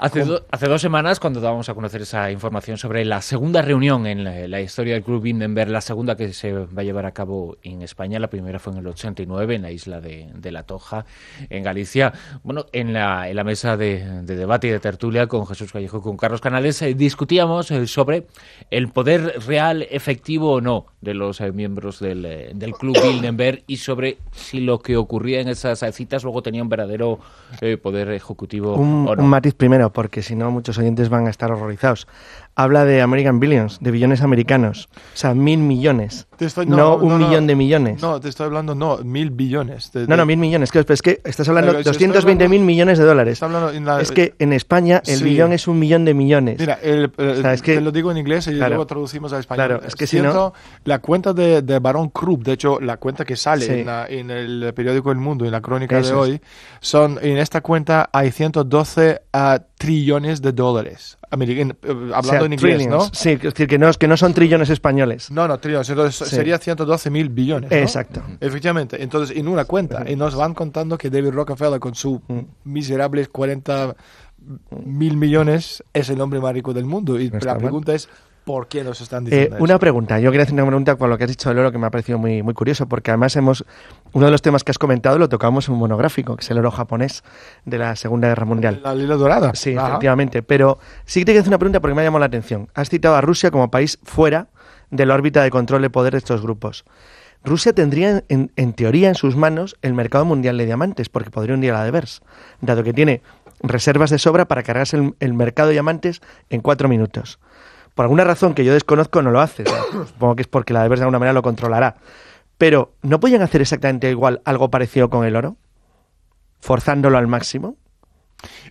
hace, do, hace, dos semanas, cuando dábamos a conocer esa información sobre la segunda reunión en la, la historia del Club Hindenburg, la segunda que se va a llevar a cabo en España, la primera fue en el 89, en la isla de, de La Toja, en Galicia. Bueno, en la, en la mesa de, de, debate y de tertulia con Jesús Callejo y con Carlos Canales eh, discutíamos eh, sobre el poder real, efectivo o no de los eh, miembros del, eh, del, Club Bilderberg y sobre si lo que ocurría en esas citas luego tenía un verdadero eh, poder ejecutivo un, o no. Un matiz primero, porque si no muchos oyentes van a estar horrorizados habla de American Billions, de billones americanos. O sea, mil millones. Estoy, no, no, un no, millón de millones. No, te estoy hablando, no, mil billones. De, de... No, no, mil millones. Que, es que estás hablando de 220 mil millones de dólares. La, es que en España el sí. billón es un millón de millones. Mira, el, el, o sea, es que, te lo digo en inglés y claro, luego traducimos a español. Claro, es que si no... La cuenta de, de Barón Krupp, de hecho, la cuenta que sale sí. en, la, en, el periódico El Mundo, en la crónica Eso de hoy, son, en esta cuenta hay 112 uh, trillones de dólares. American, hablando o sea, en inglés, trillions. ¿no? Sí, es decir, que no, que no son trillones españoles. No, no, trillones. Entonces sí. sería 112 mil billones. ¿no? Exacto. Efectivamente. Entonces, en una cuenta. Y nos van contando que David Rockefeller, con sus mm. miserables 40 mil millones, es el hombre más rico del mundo. Y la pregunta es. Por qué nos están Eh, diciendo una pregunta, yo quería hacer una pregunta con lo que has dicho del oro que me ha parecido muy, muy curioso, porque además hemos, uno de los temas que has comentado lo tocamos en un monográfico, que es el oro japonés de la Segunda Guerra Mundial. La lila dorada. Sí, Ajá. efectivamente. Pero sí que te quiero hacer una pregunta porque me ha llamado la atención. Has citado a Rusia como país fuera de la órbita de control de poder de estos grupos. Rusia tendría, en, en teoría, en sus manos el mercado mundial de diamantes, porque podría un día la de Bers, dado que tiene reservas de sobra para cargarse el, el mercado de diamantes en cuatro minutos. Por alguna razón que yo desconozco, no lo hace. Supongo que es porque la de Bers de alguna manera lo controlará. Pero, ¿no podían hacer exactamente igual algo parecido con el oro? Forzándolo al máximo.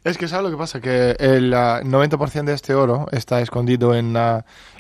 Es que, ¿sabes lo que pasa? Que el ah, 90% de este oro está escondido en,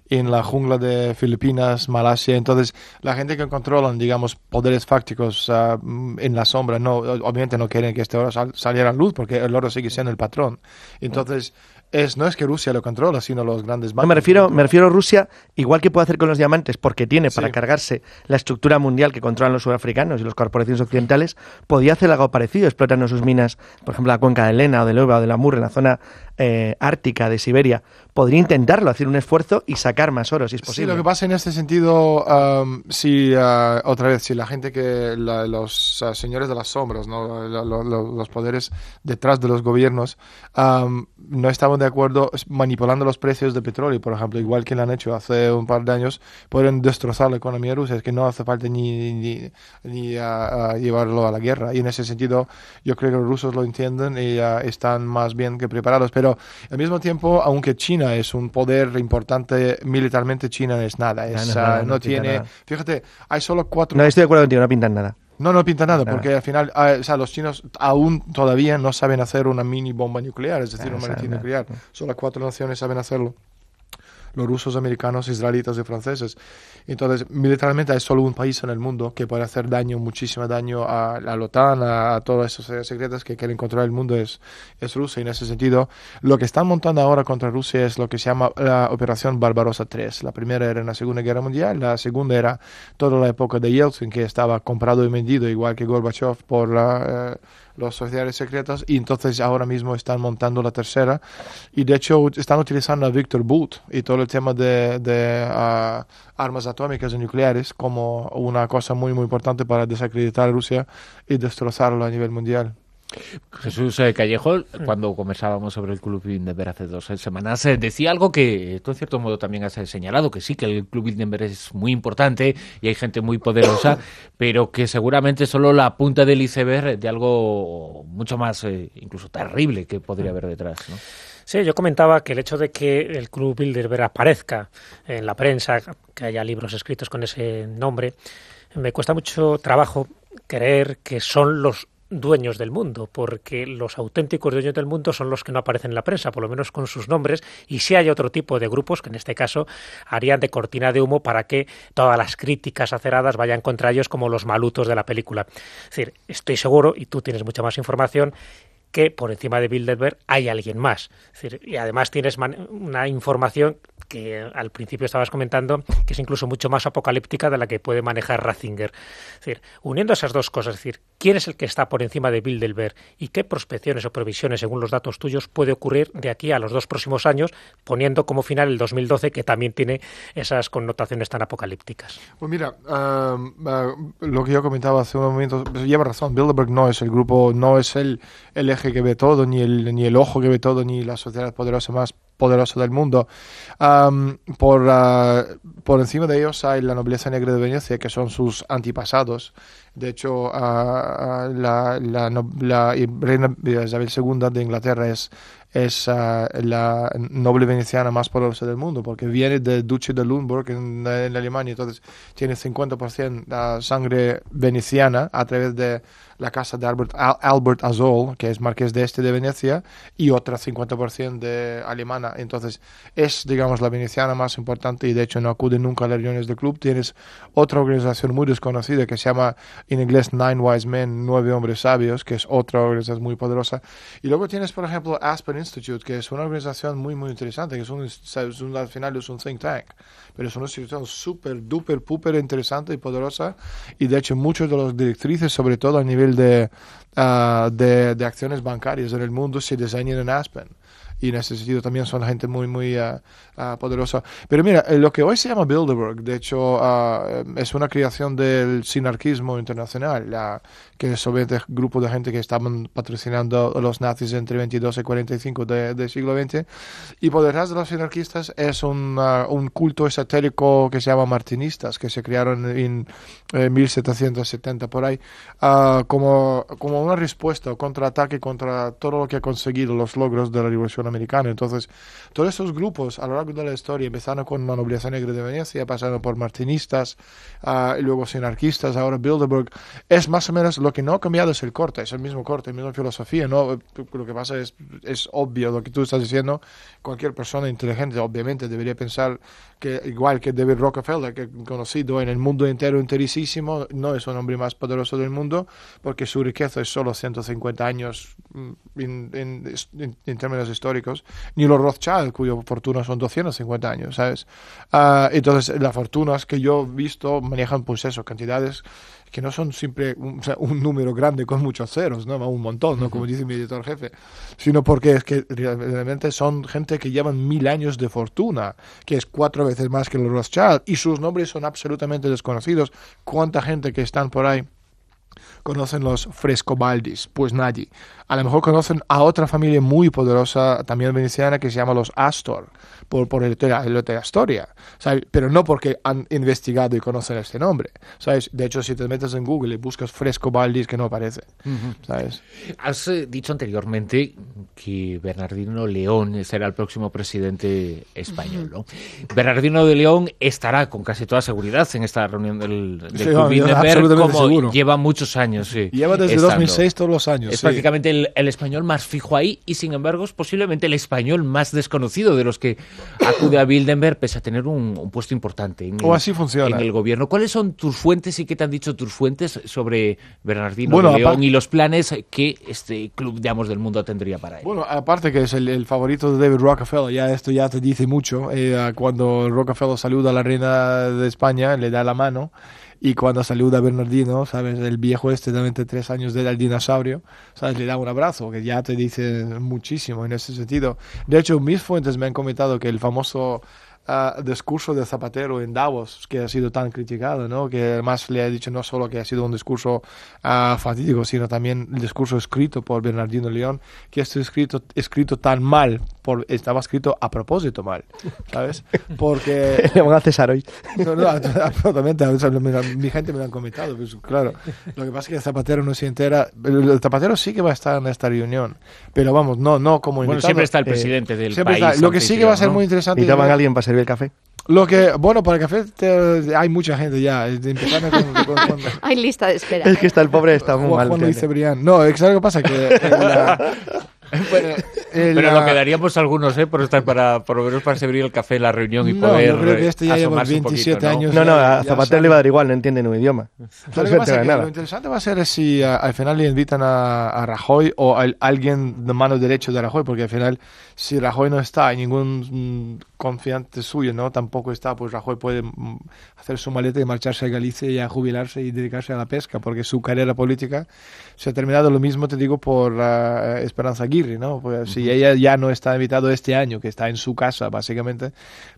en la jungla de Filipinas, Malasia. Entonces, la gente que controlan, digamos, poderes fácticos ah, mm, en la sombra, no, obviamente no quieren que este oro sal- saliera a luz porque el oro sigue siendo el patrón. Entonces, es, no es que Rusia lo controla, sino los grandes No, bancos. me refiero, me refiero a Rusia, igual que puede hacer con los diamantes, porque tiene para Sí. cargarse la estructura mundial que controlan los sudafricanos y las corporaciones occidentales, podía hacer algo parecido, explotando sus minas, por ejemplo, la cuenca de Lena o del Eva o del Amur, en la zona eh, ártica de Siberia. Podría intentarlo, hacer un esfuerzo y sacar más oro, si es Sí, posible. lo que pasa en este sentido, am, si ah, otra vez, si la gente que la- los ah, señores de las sombras, ¿no? Lo- lo- lo- los poderes detrás de los gobiernos, am, no estaban de acuerdo manipulando los precios de petróleo, por ejemplo, igual que lo han hecho hace un par de años, pueden destrozar la economía rusa, es que no hace falta ni, ni, ni, ah, llevarlo a la guerra. Y en ese sentido, yo creo que los rusos lo entienden y están más bien que preparados. Pero al mismo tiempo, aunque China es un poder importante militarmente, China es nada. No, Es, no no tiene. nada. Fíjate, hay solo cuatro. No, estoy de acuerdo contigo, no pintan nada. No, no pinta nada, Nada. porque al final, ah, o sea, los chinos aún todavía no saben hacer una mini bomba nuclear, es decir, Ah, un saben maletín nuclear. Solo cuatro naciones saben hacerlo. Los rusos, americanos, israelitas y franceses. Entonces, militarmente hay solo un país en el mundo que puede hacer daño, muchísimo daño a, la OTAN, a, a todas esas áreas secretas que quieren controlar el mundo, es, es Rusia. Y en ese sentido, lo que están montando ahora contra Rusia es lo que se llama la Operación Barbarossa 3. La primera era en la Segunda Guerra Mundial, la segunda era toda la época de Yeltsin, que estaba comprado y vendido, igual que Gorbachev, por la, eh, los sociedades secretas, y entonces ahora mismo están montando la tercera. Y de hecho están utilizando a Victor Boot y todo el tema de, de ah, armas atómicas y nucleares como una cosa muy, muy importante para desacreditar a Rusia y destrozarlo a nivel mundial. Jesús eh, Callejo, cuando conversábamos sobre el Club Bilderberg hace dos semanas, eh, decía algo que tú en cierto modo también has eh, señalado, que sí, que el Club Bilderberg es muy importante y hay gente muy poderosa, pero que seguramente solo la punta del iceberg de algo mucho más, eh, incluso terrible, que podría haber detrás. ¿no? Sí, yo comentaba que el hecho de que el Club Bilderberg aparezca en la prensa, que haya libros escritos con ese nombre, me cuesta mucho trabajo creer que son los dueños del mundo, porque los auténticos dueños del mundo son los que no aparecen en la prensa, por lo menos con sus nombres, y si hay otro tipo de grupos que en este caso harían de cortina de humo para que todas las críticas aceradas vayan contra ellos como los malutos de la película. Es decir, estoy seguro, y tú tienes mucha más información, que por encima de Bilderberg hay alguien más. Es decir, y además tienes una información que al principio estabas comentando que es incluso mucho más apocalíptica de la que puede manejar Ratzinger. Es decir, uniendo esas dos cosas, es decir, quién es el que está por encima de Bilderberg y qué prospecciones o previsiones, según los datos tuyos, puede ocurrir de aquí a los dos próximos años, poniendo como final el 2012, que también tiene esas connotaciones tan apocalípticas. Pues mira, uh, lo que yo comentaba hace un momento, pues lleva razón, Bilderberg no es el grupo, no es el, el eje que ve todo, ni el, ni el ojo que ve todo, ni la sociedad poderosa más poderosa del mundo. Um, por, uh, por encima de ellos hay la nobleza negra de Venecia, que son sus antepasados. De hecho, uh, uh, la, la, la reina Isabel II de Inglaterra es ah, la noble veneciana más poderosa del mundo, porque viene del duque de Lundburg en, en Alemania, entonces tiene 50% ah, sangre veneciana a través de la casa de Albert, Al- Albert Azol, que es marqués de este de Venecia, y otra 50% de alemana. Entonces es, digamos, la veneciana más importante y de hecho no acude nunca a las reuniones del club. Tienes otra organización muy desconocida que se llama en inglés Nine Wise Men, Nueve Hombres Sabios, que es otra organización muy poderosa. Y luego tienes, por ejemplo, Aspen Institute, que es una organización muy, muy interesante, que es un, es un- al final es un think tank, pero es una institución súper, duper, puper interesante y poderosa. Y de hecho, muchos de los directrices, sobre todo a nivel de, ah, de, de acciones bancarias en el mundo, se diseñan en Aspen. y en ese sentido también son gente muy, muy uh, uh, poderosa. Pero mira, eh, lo que hoy se llama Bilderberg, de hecho, es una creación del sinarquismo internacional, la, que sobre el grupo de gente que estaban patrocinando a los nazis entre 22 y 45 del siglo XX. Y por detrás de los sinarquistas es un, un culto esotérico que se llama martinistas, que se crearon en, en 1770 por ahí, como, como una respuesta contraataque contra todo lo que ha conseguido los logros de la Revolución Americana. Entonces, todos esos grupos a lo largo de la historia, empezaron con la nobleza negra de Venecia, pasaron por martinistas, y luego sinarquistas, ahora Bilderberg, es más o menos lo que no ha cambiado es el corte, es el mismo corte, la misma filosofía, ¿no? Lo que pasa es, es obvio lo que tú estás diciendo, cualquier persona inteligente obviamente debería pensar que igual que David Rockefeller, que conocido en el mundo entero enterísimo, no es el hombre más poderoso del mundo, porque su riqueza es solo 150 años mm, en, en, términos históricos, ni los Rothschild, cuya fortuna son 250 años, ¿sabes? Uh, entonces, las fortunas que yo he visto manejan, pues eso, cantidades que no son siempre un, o sea, un, número grande con muchos ceros, ¿no? un montón, ¿no? como dice mi editor jefe, sino porque es que realmente son gente que llevan mil años de fortuna, que es cuatro veces más que los Rothschild, y sus nombres son absolutamente desconocidos. ¿Cuánta gente que están por ahí? Conocen los Frescobaldis? Pues nadie. A lo mejor conocen a otra familia muy poderosa, también veneciana, que se llama los Astor por, por el, el de la historia, ¿sabes? pero no porque han investigado y conocen este nombre. ¿sabes? De hecho, si te metes en Google y buscas Fresco Baldis, que no aparece. ¿sabes? Has eh, dicho anteriormente que Bernardino León será el próximo presidente español. ¿no? Bernardino de León estará con casi toda seguridad en esta reunión del, del sí, Club como seguro. lleva muchos años. Sí, lleva desde estando. 2006 todos los años. Es prácticamente el, el español más fijo ahí y sin embargo es posiblemente el español más desconocido de los que acude a Bilderberg pese a tener un, puesto importante en el, así funciona. en el gobierno. ¿Cuáles son tus fuentes y qué te han dicho tus fuentes sobre Bernardino León y los planes que este club, digamos, del mundo tendría para él? Bueno, aparte que es el, favorito de David Rockefeller, ya esto ya te dice mucho. Eh, cuando Rockefeller saluda a la reina de España, le da la mano y cuando saluda a Bernardino, ¿sabes? El viejo este de 23 años del dinosaurio, ¿sabes? Le da un abrazo, que ya te dice muchísimo en ese sentido. De hecho, mis fuentes me han comentado que el famoso uh, discurso de Zapatero en Davos, que ha sido tan criticado, ¿no? que además le ha dicho no solo que ha sido un discurso uh, fatídico, sino también el discurso escrito por Bernardino León, que este escrito, escrito tan mal, por, estaba escrito a propósito mal, ¿sabes? Porque... Le van a cesar hoy. No, no, absolutamente, mi gente me lo han comentado, pues, claro. Lo que pasa es que Zapatero no se entera, el Zapatero sí que va a estar en esta reunión, pero vamos, no, no como invitado. Bueno, siempre está el presidente eh, del país. Está. Lo que sí que va a ser ¿no? muy interesante... Y a alguien para servir el café. Lo que, bueno, para el café te, hay mucha gente ya. Con, con, con, hay lista de espera. Es que está el pobre, está muy mal. Cuando dice Brian. No, ¿sabes lo que pasa? Que la, bueno, Pero la... lo quedaríamos algunos, ¿eh? Por estar para, por lo menos para servir el café en la reunión y no, poder. Yo creo que este ya lleva 27 poquito, años. No, no, a Zapatero le va a dar igual, no entiende un idioma. No lo, que pasa que lo interesante va a ser si uh, al final le invitan a, a Rajoy o a alguien de mano derecha de Rajoy, porque al final, si Rajoy no está y ningún confiante suyo no tampoco está, pues Rajoy puede mm, hacer su maleta y marcharse a Galicia y a jubilarse y dedicarse a la pesca, porque su carrera política se ha terminado. Lo mismo te digo por uh, Esperanza Aguirre, ¿no? Pues, si ella ya no está invitado este año, que está en su casa, básicamente,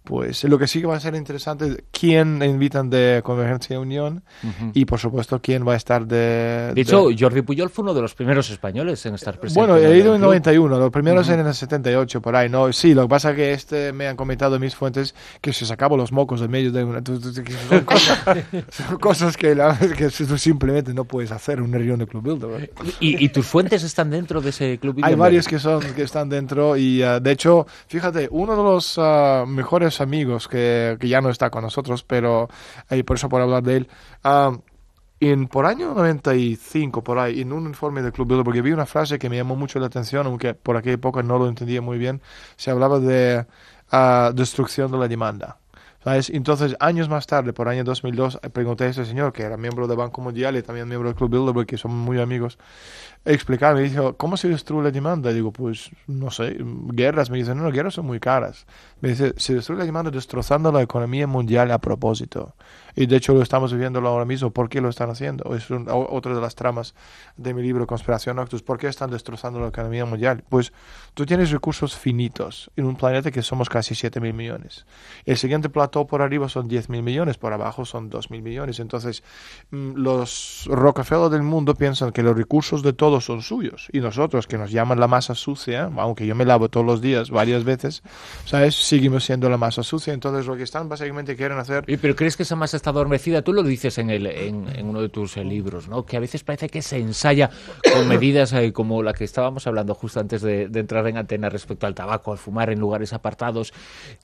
pues lo que sí que va a ser interesante es quién invitan de Convergencia y Unión uh -huh. y, por supuesto, quién va a estar de... De hecho, de... Jordi Puyol fue uno de los primeros españoles en estar presente. Bueno, he ido en 91, los primeros -huh. en el 78, por ahí, ¿no? Sí, lo que pasa es que este me han comentado mis fuentes que se sacaba los mocos en medio de una... Son cosas, son cosas que, la, que simplemente no puedes hacer en una reunión de Club Bilderberg. ¿Y, ¿Y, tus fuentes están dentro de ese Club Bilderberg? Hay varios que, son, que están dentro y, uh, de hecho, fíjate, uno de los uh, mejores amigos que, que, ya no está con nosotros, pero eh, por eso por hablar de él. Uh, en, por año 95, por ahí, en un informe del Club Bilderberg, porque vi una frase que me llamó mucho la atención, aunque por aquella época no lo entendía muy bien, se hablaba de uh, destrucción de la demanda. ¿Sabes? Entonces, años más tarde, por año 2002, pregunté a ese señor, que era miembro del Banco Mundial y también miembro del Club Bilderberg, que son muy amigos, explicarme, dijo, ¿cómo se destruye la demanda? Digo, pues, no sé, guerras. Me dice, no, no, guerras son muy caras. Me dice, se destruye la demanda destrozando la economía mundial a propósito. Y de hecho lo estamos viviendo ahora mismo. ¿Por qué lo están haciendo? Es un, otra de las tramas de mi libro Conspiración Noctus. ¿Por qué están destrozando la economía mundial? Pues tú tienes recursos finitos en un planeta que somos casi 7 mil millones. El siguiente plató por arriba son 10 mil millones, por abajo son 2 mil millones. Entonces, mm, los Rockefeller del mundo piensan que los recursos de todos son suyos. Y nosotros, que nos llaman la masa sucia, aunque yo me lavo todos los días, varias veces, ¿sabes? Seguimos siendo la masa sucia. Entonces, lo que están básicamente quieren hacer. ¿Pero crees que esa masa está adormecida? Tú lo dices en, el, en, uno de tus eh, libros, ¿no? Que a veces parece que se ensaya con medidas eh, como la que estábamos hablando justo antes de, entrar en antena respecto al tabaco, al fumar en lugares apartados,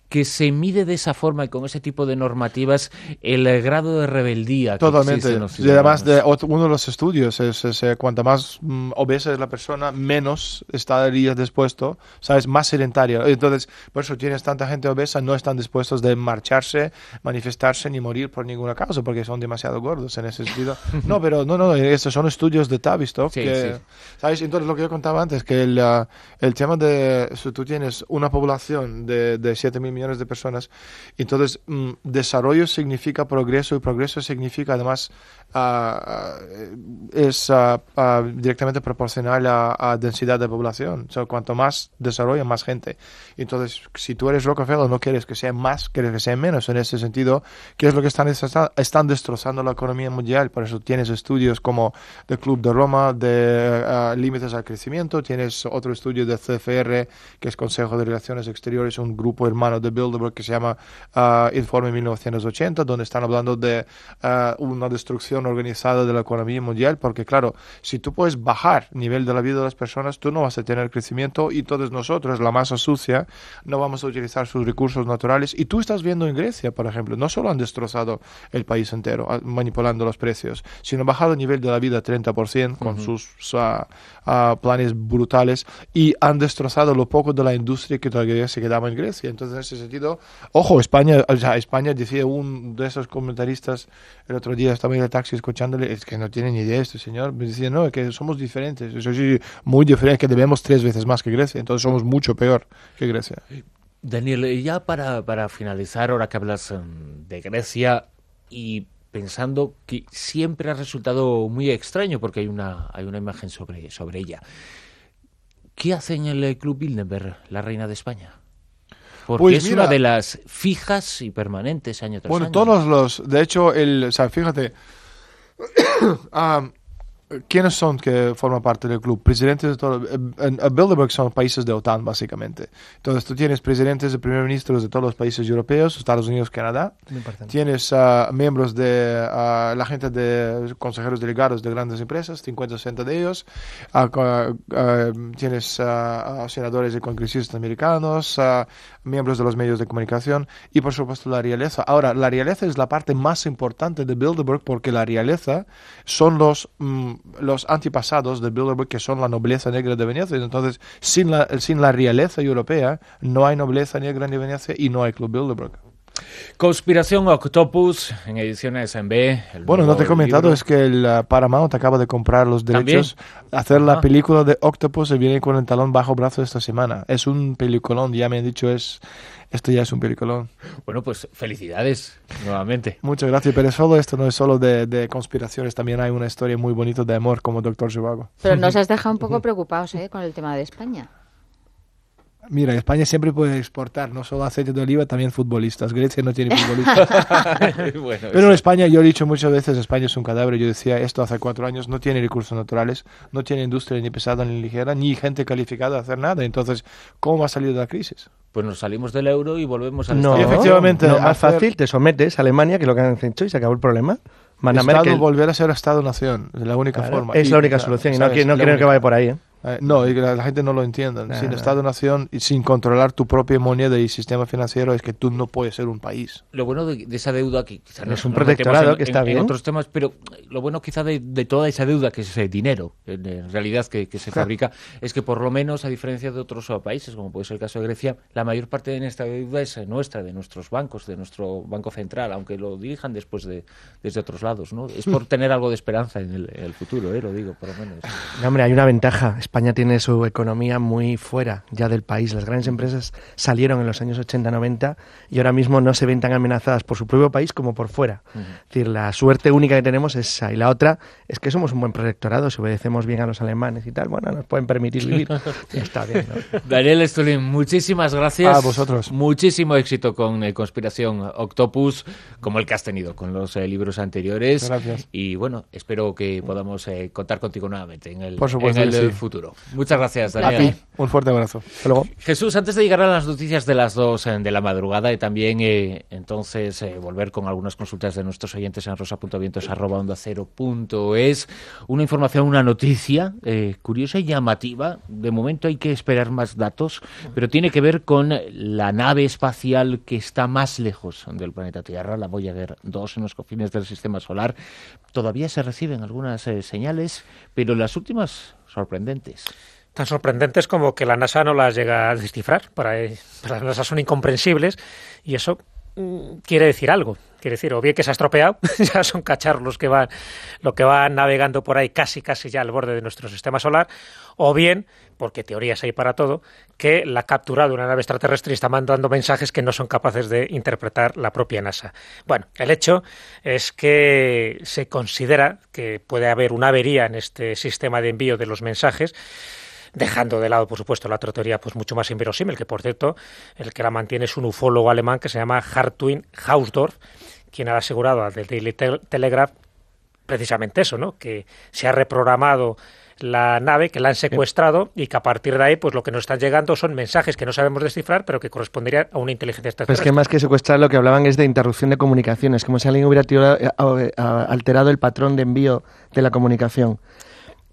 que se mide de esa forma y con ese tipo de normativas el eh, grado de rebeldía. Totalmente. y además, de, uno de los estudios es, es cuanto más mm, obesa es la persona, menos estaría dispuesto, ¿sabes? Más sedentaria. Entonces, por eso tienes tanta gente obesa, no están dispuestos de marcharse, manifestarse ni morir por ninguna causa porque son demasiado gordos en ese sentido. No, pero no, no, estos son estudios de Tavistock. que, ¿Sabes? Entonces, lo que yo contaba antes, que el, uh, el tema de si tú tienes una población de, de 7 mil millones de personas, entonces mm, desarrollo significa progreso y progreso significa además uh, es uh, directamente proporcional a, densidad de población. O sea, cuanto más desarrollo, más gente. Entonces, si tú eres Rockefeller, no quieres que sea más, quieres que sea menos. En ese sentido, ¿qué es lo que están, están destrozando la economía mundial? Por eso tienes estudios como el Club de Roma de uh, límites al crecimiento, tienes otro estudio de CFR, que es Consejo de Relaciones Exteriores, un grupo hermano de Bilderberg que se llama uh, Informe 1980, donde están hablando de uh, una destrucción organizada de la economía mundial, porque claro, si tú puedes bajar el nivel de la vida de las personas, tú no vas a tener crecimiento y todos nosotros, la masa sucia, no vamos a utilizar sus recursos naturales. Y tú estás viendo en Grecia, por ejemplo, no solo han destrozado el país entero manipulando los precios, sino bajado el nivel de la vida 30% con sus planes brutales y han destrozado lo poco de la industria que todavía se quedaba en Grecia. Entonces, en ese sentido, ojo, España, o sea, España decía un de esos comentaristas el otro día, estaba en el taxi escuchándole, es que no tiene ni idea este señor, me decía, no, que somos diferentes, eso sí, muy diferente, que debemos tres veces más que Grecia, entonces somos mucho peor que Grecia. Daniel, ya para, para finalizar, ahora que hablas em, de Grecia y pensando que siempre ha resultado muy extraño porque hay una, hay una imagen sobre, sobre ella. ¿Qué hace en el Club Bilderberg la reina de España? Porque pues es una de las fijas y permanentes año tras bueno, año. Bueno, todos los... De hecho, el, o sea, fíjate... Ah, ¿Quiénes son que forman parte del club? Presidentes de todo. En, Bilderberg son países de OTAN, básicamente. Entonces, tú tienes presidentes y primer ministros de todos los países europeos, Estados Unidos, Canadá. Tienes uh, miembros de uh, la gente de consejeros delegados de grandes empresas, 50 o 60 de ellos. Uh, tienes senadores y congresistas americanos, miembros de los medios de comunicación y, por supuesto, la realeza. Ahora, la realeza es la parte más importante de Bilderberg porque la realeza son los. Mm, los antepasados de Bilderberg, que son la nobleza negra de Venecia. Entonces, sin la, sin la realeza europea, no hay nobleza negra en Venecia y no hay Club Bilderberg. Conspiración Octopus en ediciones en B. Bueno, no te he comentado, es que el uh, Paramount acaba de comprar los derechos a hacer la película de Octopus y viene con el talón bajo brazo esta semana. Es un peliculón, ya me han dicho, es esto ya es un peliculón. Bueno, pues felicidades nuevamente. Muchas gracias, pero solo esto no es solo de, conspiraciones, también hay una historia muy bonita de amor como Doctor Zhivago. Pero nos has dejado un poco preocupados ¿eh? con el tema de España. Mira, España siempre puede exportar no solo aceite de oliva, también futbolistas. Grecia no tiene futbolistas. Pero en España, yo he dicho muchas veces, España es un cadáver. Yo decía esto hace cuatro años, no tiene recursos naturales, no tiene industria ni pesada ni ligera, ni gente calificada a hacer nada. Entonces, ¿cómo va a salir de la crisis? Pues nos salimos del euro y volvemos al no, efectivamente, no, más fácil, te sometes a Alemania, que es lo que han hecho, y se acabó el problema. Estado, volver a ser Estado-nación, es la única forma. Es la única solución, y no, no creo que vaya por ahí. ¿eh? Eh, no, y que la, gente no lo entienda. sin Estado-nación y sin controlar tu propia moneda y sistema financiero es que tú no puedes ser un país. Lo bueno de, esa deuda, que quizás no es un protectorado que está bien. En otros temas, pero lo bueno quizá de, toda esa deuda, que es ese dinero, en, realidad, que, se fabrica, es que por lo menos, a diferencia de otros países, como puede ser el caso de Grecia, la mayor parte de esta deuda es nuestra, de nuestros bancos, de nuestro Banco Central, aunque lo dirijan después de, desde otros lados. ¿no? Es por tener algo de esperanza en el, futuro, ¿eh? lo digo, por lo menos. hombre, hay una ventaja España tiene su economía muy fuera ya del país. Las grandes empresas salieron en los años 80-90 y ahora mismo no se ven tan amenazadas por su propio país como por fuera. Es decir, la suerte única que tenemos es esa. Y la otra es que somos un buen protectorado. Si obedecemos bien a los alemanes y tal, bueno, nos pueden permitir vivir. ya está bien. ¿no? Daniel Estulín, muchísimas gracias. A vosotros. Muchísimo éxito con eh, Conspiración Octopus, como el que has tenido con los eh, libros anteriores. Gracias. Y bueno, espero que podamos eh, contar contigo nuevamente en el, Por supuesto en el que sí. futuro. Muchas gracias, A Daniel. ti, un fuerte abrazo. Hasta luego. Jesús, antes de llegar a las noticias de las dos eh, de la madrugada y también eh, entonces eh, volver con algunas consultas de nuestros oyentes en rosa.vientos.es, una información, una noticia eh, curiosa y llamativa. De momento hay que esperar más datos, pero tiene que ver con la nave espacial que está más lejos del planeta Tierra, la Voyager 2, en los confines del sistema solar. Todavía se reciben algunas eh, señales, pero las últimas sorprendentes. tan sorprendentes como que la NASA no las llega a descifrar. Para, para la NASA son incomprensibles y eso quiere decir algo. Quiere decir, o bien que se ha estropeado, ya son cacharros los que van, lo que van navegando por ahí casi casi ya al borde de nuestro sistema solar, o bien, porque teorías hay para todo, que la captura de una nave extraterrestre está mandando mensajes que no son capaces de interpretar la propia NASA. Bueno, el hecho es que se considera que puede haber una avería en este sistema de envío de los mensajes dejando de lado, por supuesto, la otra teoría pues mucho más inverosímil, que por cierto, el que la mantiene es un ufólogo alemán que se llama Hartwig Hausdorff, quien ha asegurado al Daily Tel- Telegraph precisamente eso, ¿no? Que se ha reprogramado la nave, que la han secuestrado y que a partir de ahí, pues lo que nos están llegando son mensajes que no sabemos descifrar, pero que corresponderían a una inteligencia extraterrestre. que más que secuestrar lo que hablaban es de interrupción de comunicaciones, como si alguien hubiera tirado- eh, alterado el patrón de envío de la comunicación.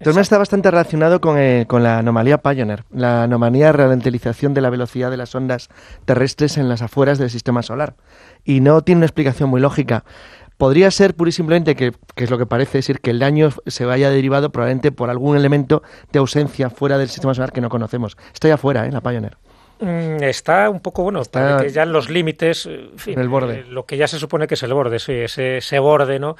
Entonces está bastante relacionado con, eh, con la anomalía Pioneer, la anomalía de ralentización de la velocidad de las ondas terrestres en las afueras del sistema solar. Y no tiene una explicación muy lógica. Podría ser pura y simplemente que, que es lo que parece decir, que el daño se vaya derivado probablemente por algún elemento de ausencia fuera del sistema solar que no conocemos. Está ya fuera, ¿eh? la Pioneer. Mm, Está un poco, bueno, Está que ya en los límites, en fin, en el borde. eh, lo que ya se supone que es el borde, sí, ese, ese borde, ¿no?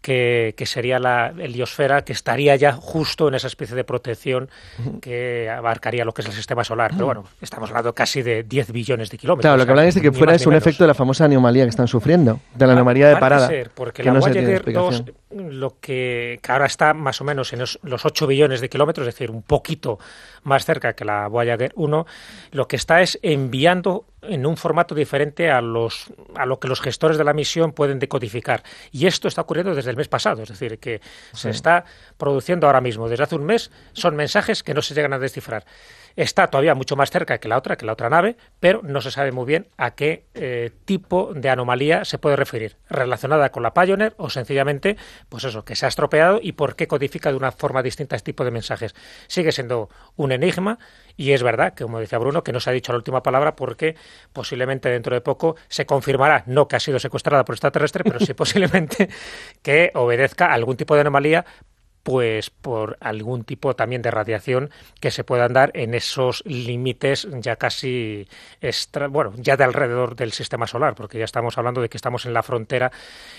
Que, que sería la heliosfera, que estaría ya justo en esa especie de protección que abarcaría lo que es el sistema solar. Pero bueno, estamos hablando casi de 10 billones de kilómetros. Claro, lo que hablan es de que fuera es un menos. efecto de la famosa anomalía que están sufriendo, de la anomalía de parada. ser, porque que la no Voyager 2, explicación. Lo que, que ahora está más o menos en los, los 8 billones de kilómetros, es decir, un poquito más cerca que la Voyager 1, lo que está es enviando en un formato diferente a los a lo que los gestores de la misión pueden decodificar. Y esto está ocurriendo desde el mes pasado, es decir, que se está produciendo ahora mismo. Desde hace un mes son mensajes que no se llegan a descifrar. Está todavía mucho más cerca que la otra, que la otra nave, pero no se sabe muy bien a qué eh, tipo de anomalía se puede referir, relacionada con la Pioneer o sencillamente, pues eso, que se ha estropeado y por qué codifica de una forma distinta este tipo de mensajes. Sigue siendo un enigma y es verdad que, como decía Bruno, que no se ha dicho la última palabra porque posiblemente dentro de poco se confirmará, no que ha sido secuestrada por extraterrestre, pero sí posiblemente que obedezca a algún tipo de anomalía pues por algún tipo también de radiación que se puedan dar en esos límites ya casi extra, bueno, ya de alrededor del sistema solar, porque ya estamos hablando de que estamos en la frontera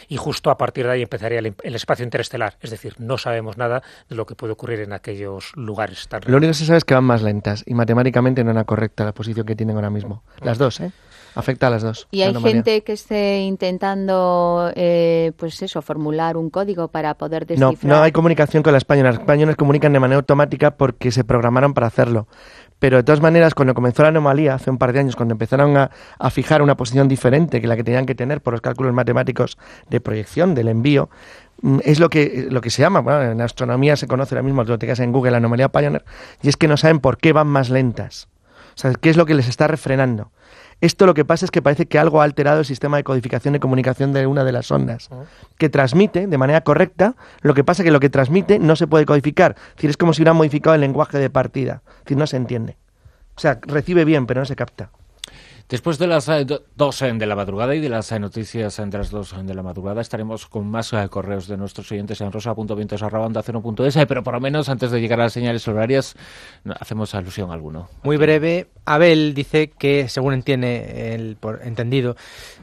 y justo a partir de ahí empezaría el, el espacio interestelar, es decir, no sabemos nada de lo que puede ocurrir en aquellos lugares tan Lo único que se sabe es que van más lentas y matemáticamente no era correcta la posición que tienen ahora mismo. Las dos, ¿eh? Afecta a las dos. Y la hay anomalía. gente que esté intentando, eh, pues eso, formular un código para poder No, descifrar. no hay comunicación con las Pioneer. Las Pioneer comunican de manera automática porque se programaron para hacerlo. Pero de todas maneras, cuando comenzó la anomalía, hace un par de años, cuando empezaron a, a fijar una posición diferente que la que tenían que tener por los cálculos matemáticos de proyección del envío, mm, es lo que, lo que se llama, bueno, en astronomía se conoce ahora mismo, lo tengas en Google, la anomalía Pioneer, y es que no saben por qué van más lentas. O sea, qué es lo que les está refrenando. Esto lo que pasa es que parece que algo ha alterado el sistema de codificación y comunicación de una de las ondas, que transmite de manera correcta, lo que pasa es que lo que transmite no se puede codificar. Es decir, es como si hubieran modificado el lenguaje de partida. Es decir, no se entiende. O sea, recibe bien, pero no se capta. Después de las eh, do- dos eh, de la madrugada y de las eh, noticias eh, de las dos eh, de la madrugada estaremos con más eh, correos de nuestros oyentes en rosa.vientos.es, eh, pero por lo menos antes de llegar a las señales horarias hacemos alusión a alguno. Muy breve, Abel dice que, según entiende el por entendido,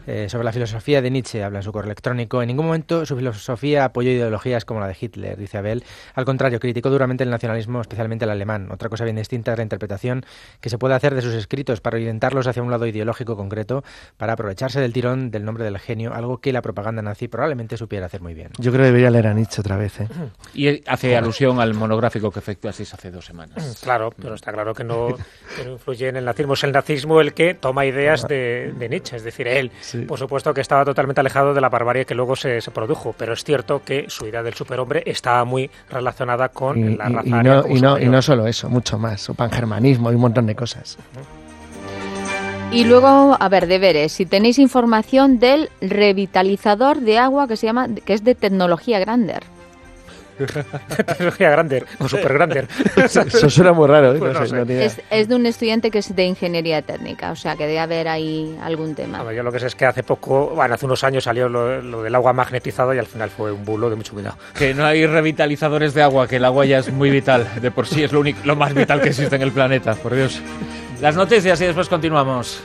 eh, sobre la filosofía de Nietzsche, habla en su correo electrónico. En ningún momento su filosofía apoyó ideologías como la de Hitler, dice Abel. Al contrario, criticó duramente el nacionalismo, especialmente el alemán. Otra cosa bien distinta es la interpretación que se puede hacer de sus escritos para orientarlos hacia un lado ideológico concreto, para aprovecharse del tirón del nombre del genio, algo que la propaganda nazi probablemente supiera hacer muy bien. Yo creo que debería leer a Nietzsche otra vez. ¿eh? Y hace alusión al monográfico que efectuasteis hace dos semanas. Claro, pero está claro que no, que no influye en el nazismo. Es el nazismo el que toma ideas de, de Nietzsche. Es decir, él, Sí. por supuesto, que estaba totalmente alejado de la barbarie que luego se, se produjo. Pero es cierto que su idea del superhombre estaba muy relacionada con Y, la y- raza y aria no, como y, no, y superior. no solo eso, mucho más. Su pangermanismo y un montón de cosas. Y luego, a ver, deberes. Si tenéis información del revitalizador de agua que se llama, que es de tecnología Grander. Tecnología Grander o Super Grander. Eso suena muy raro. ¿eh? Pues No no sé, no tiene- Es, es de un estudiante que es de ingeniería técnica, o sea que debe haber ahí algún tema. A ver, yo lo que sé es que hace poco, bueno, hace unos años salió lo, lo del agua magnetizada y al final fue un bulo de mucho cuidado. Que no hay revitalizadores de agua, que el agua ya es muy vital. De por sí es lo, único, lo más vital que existe en el planeta, por Dios. Las noticias y después continuamos.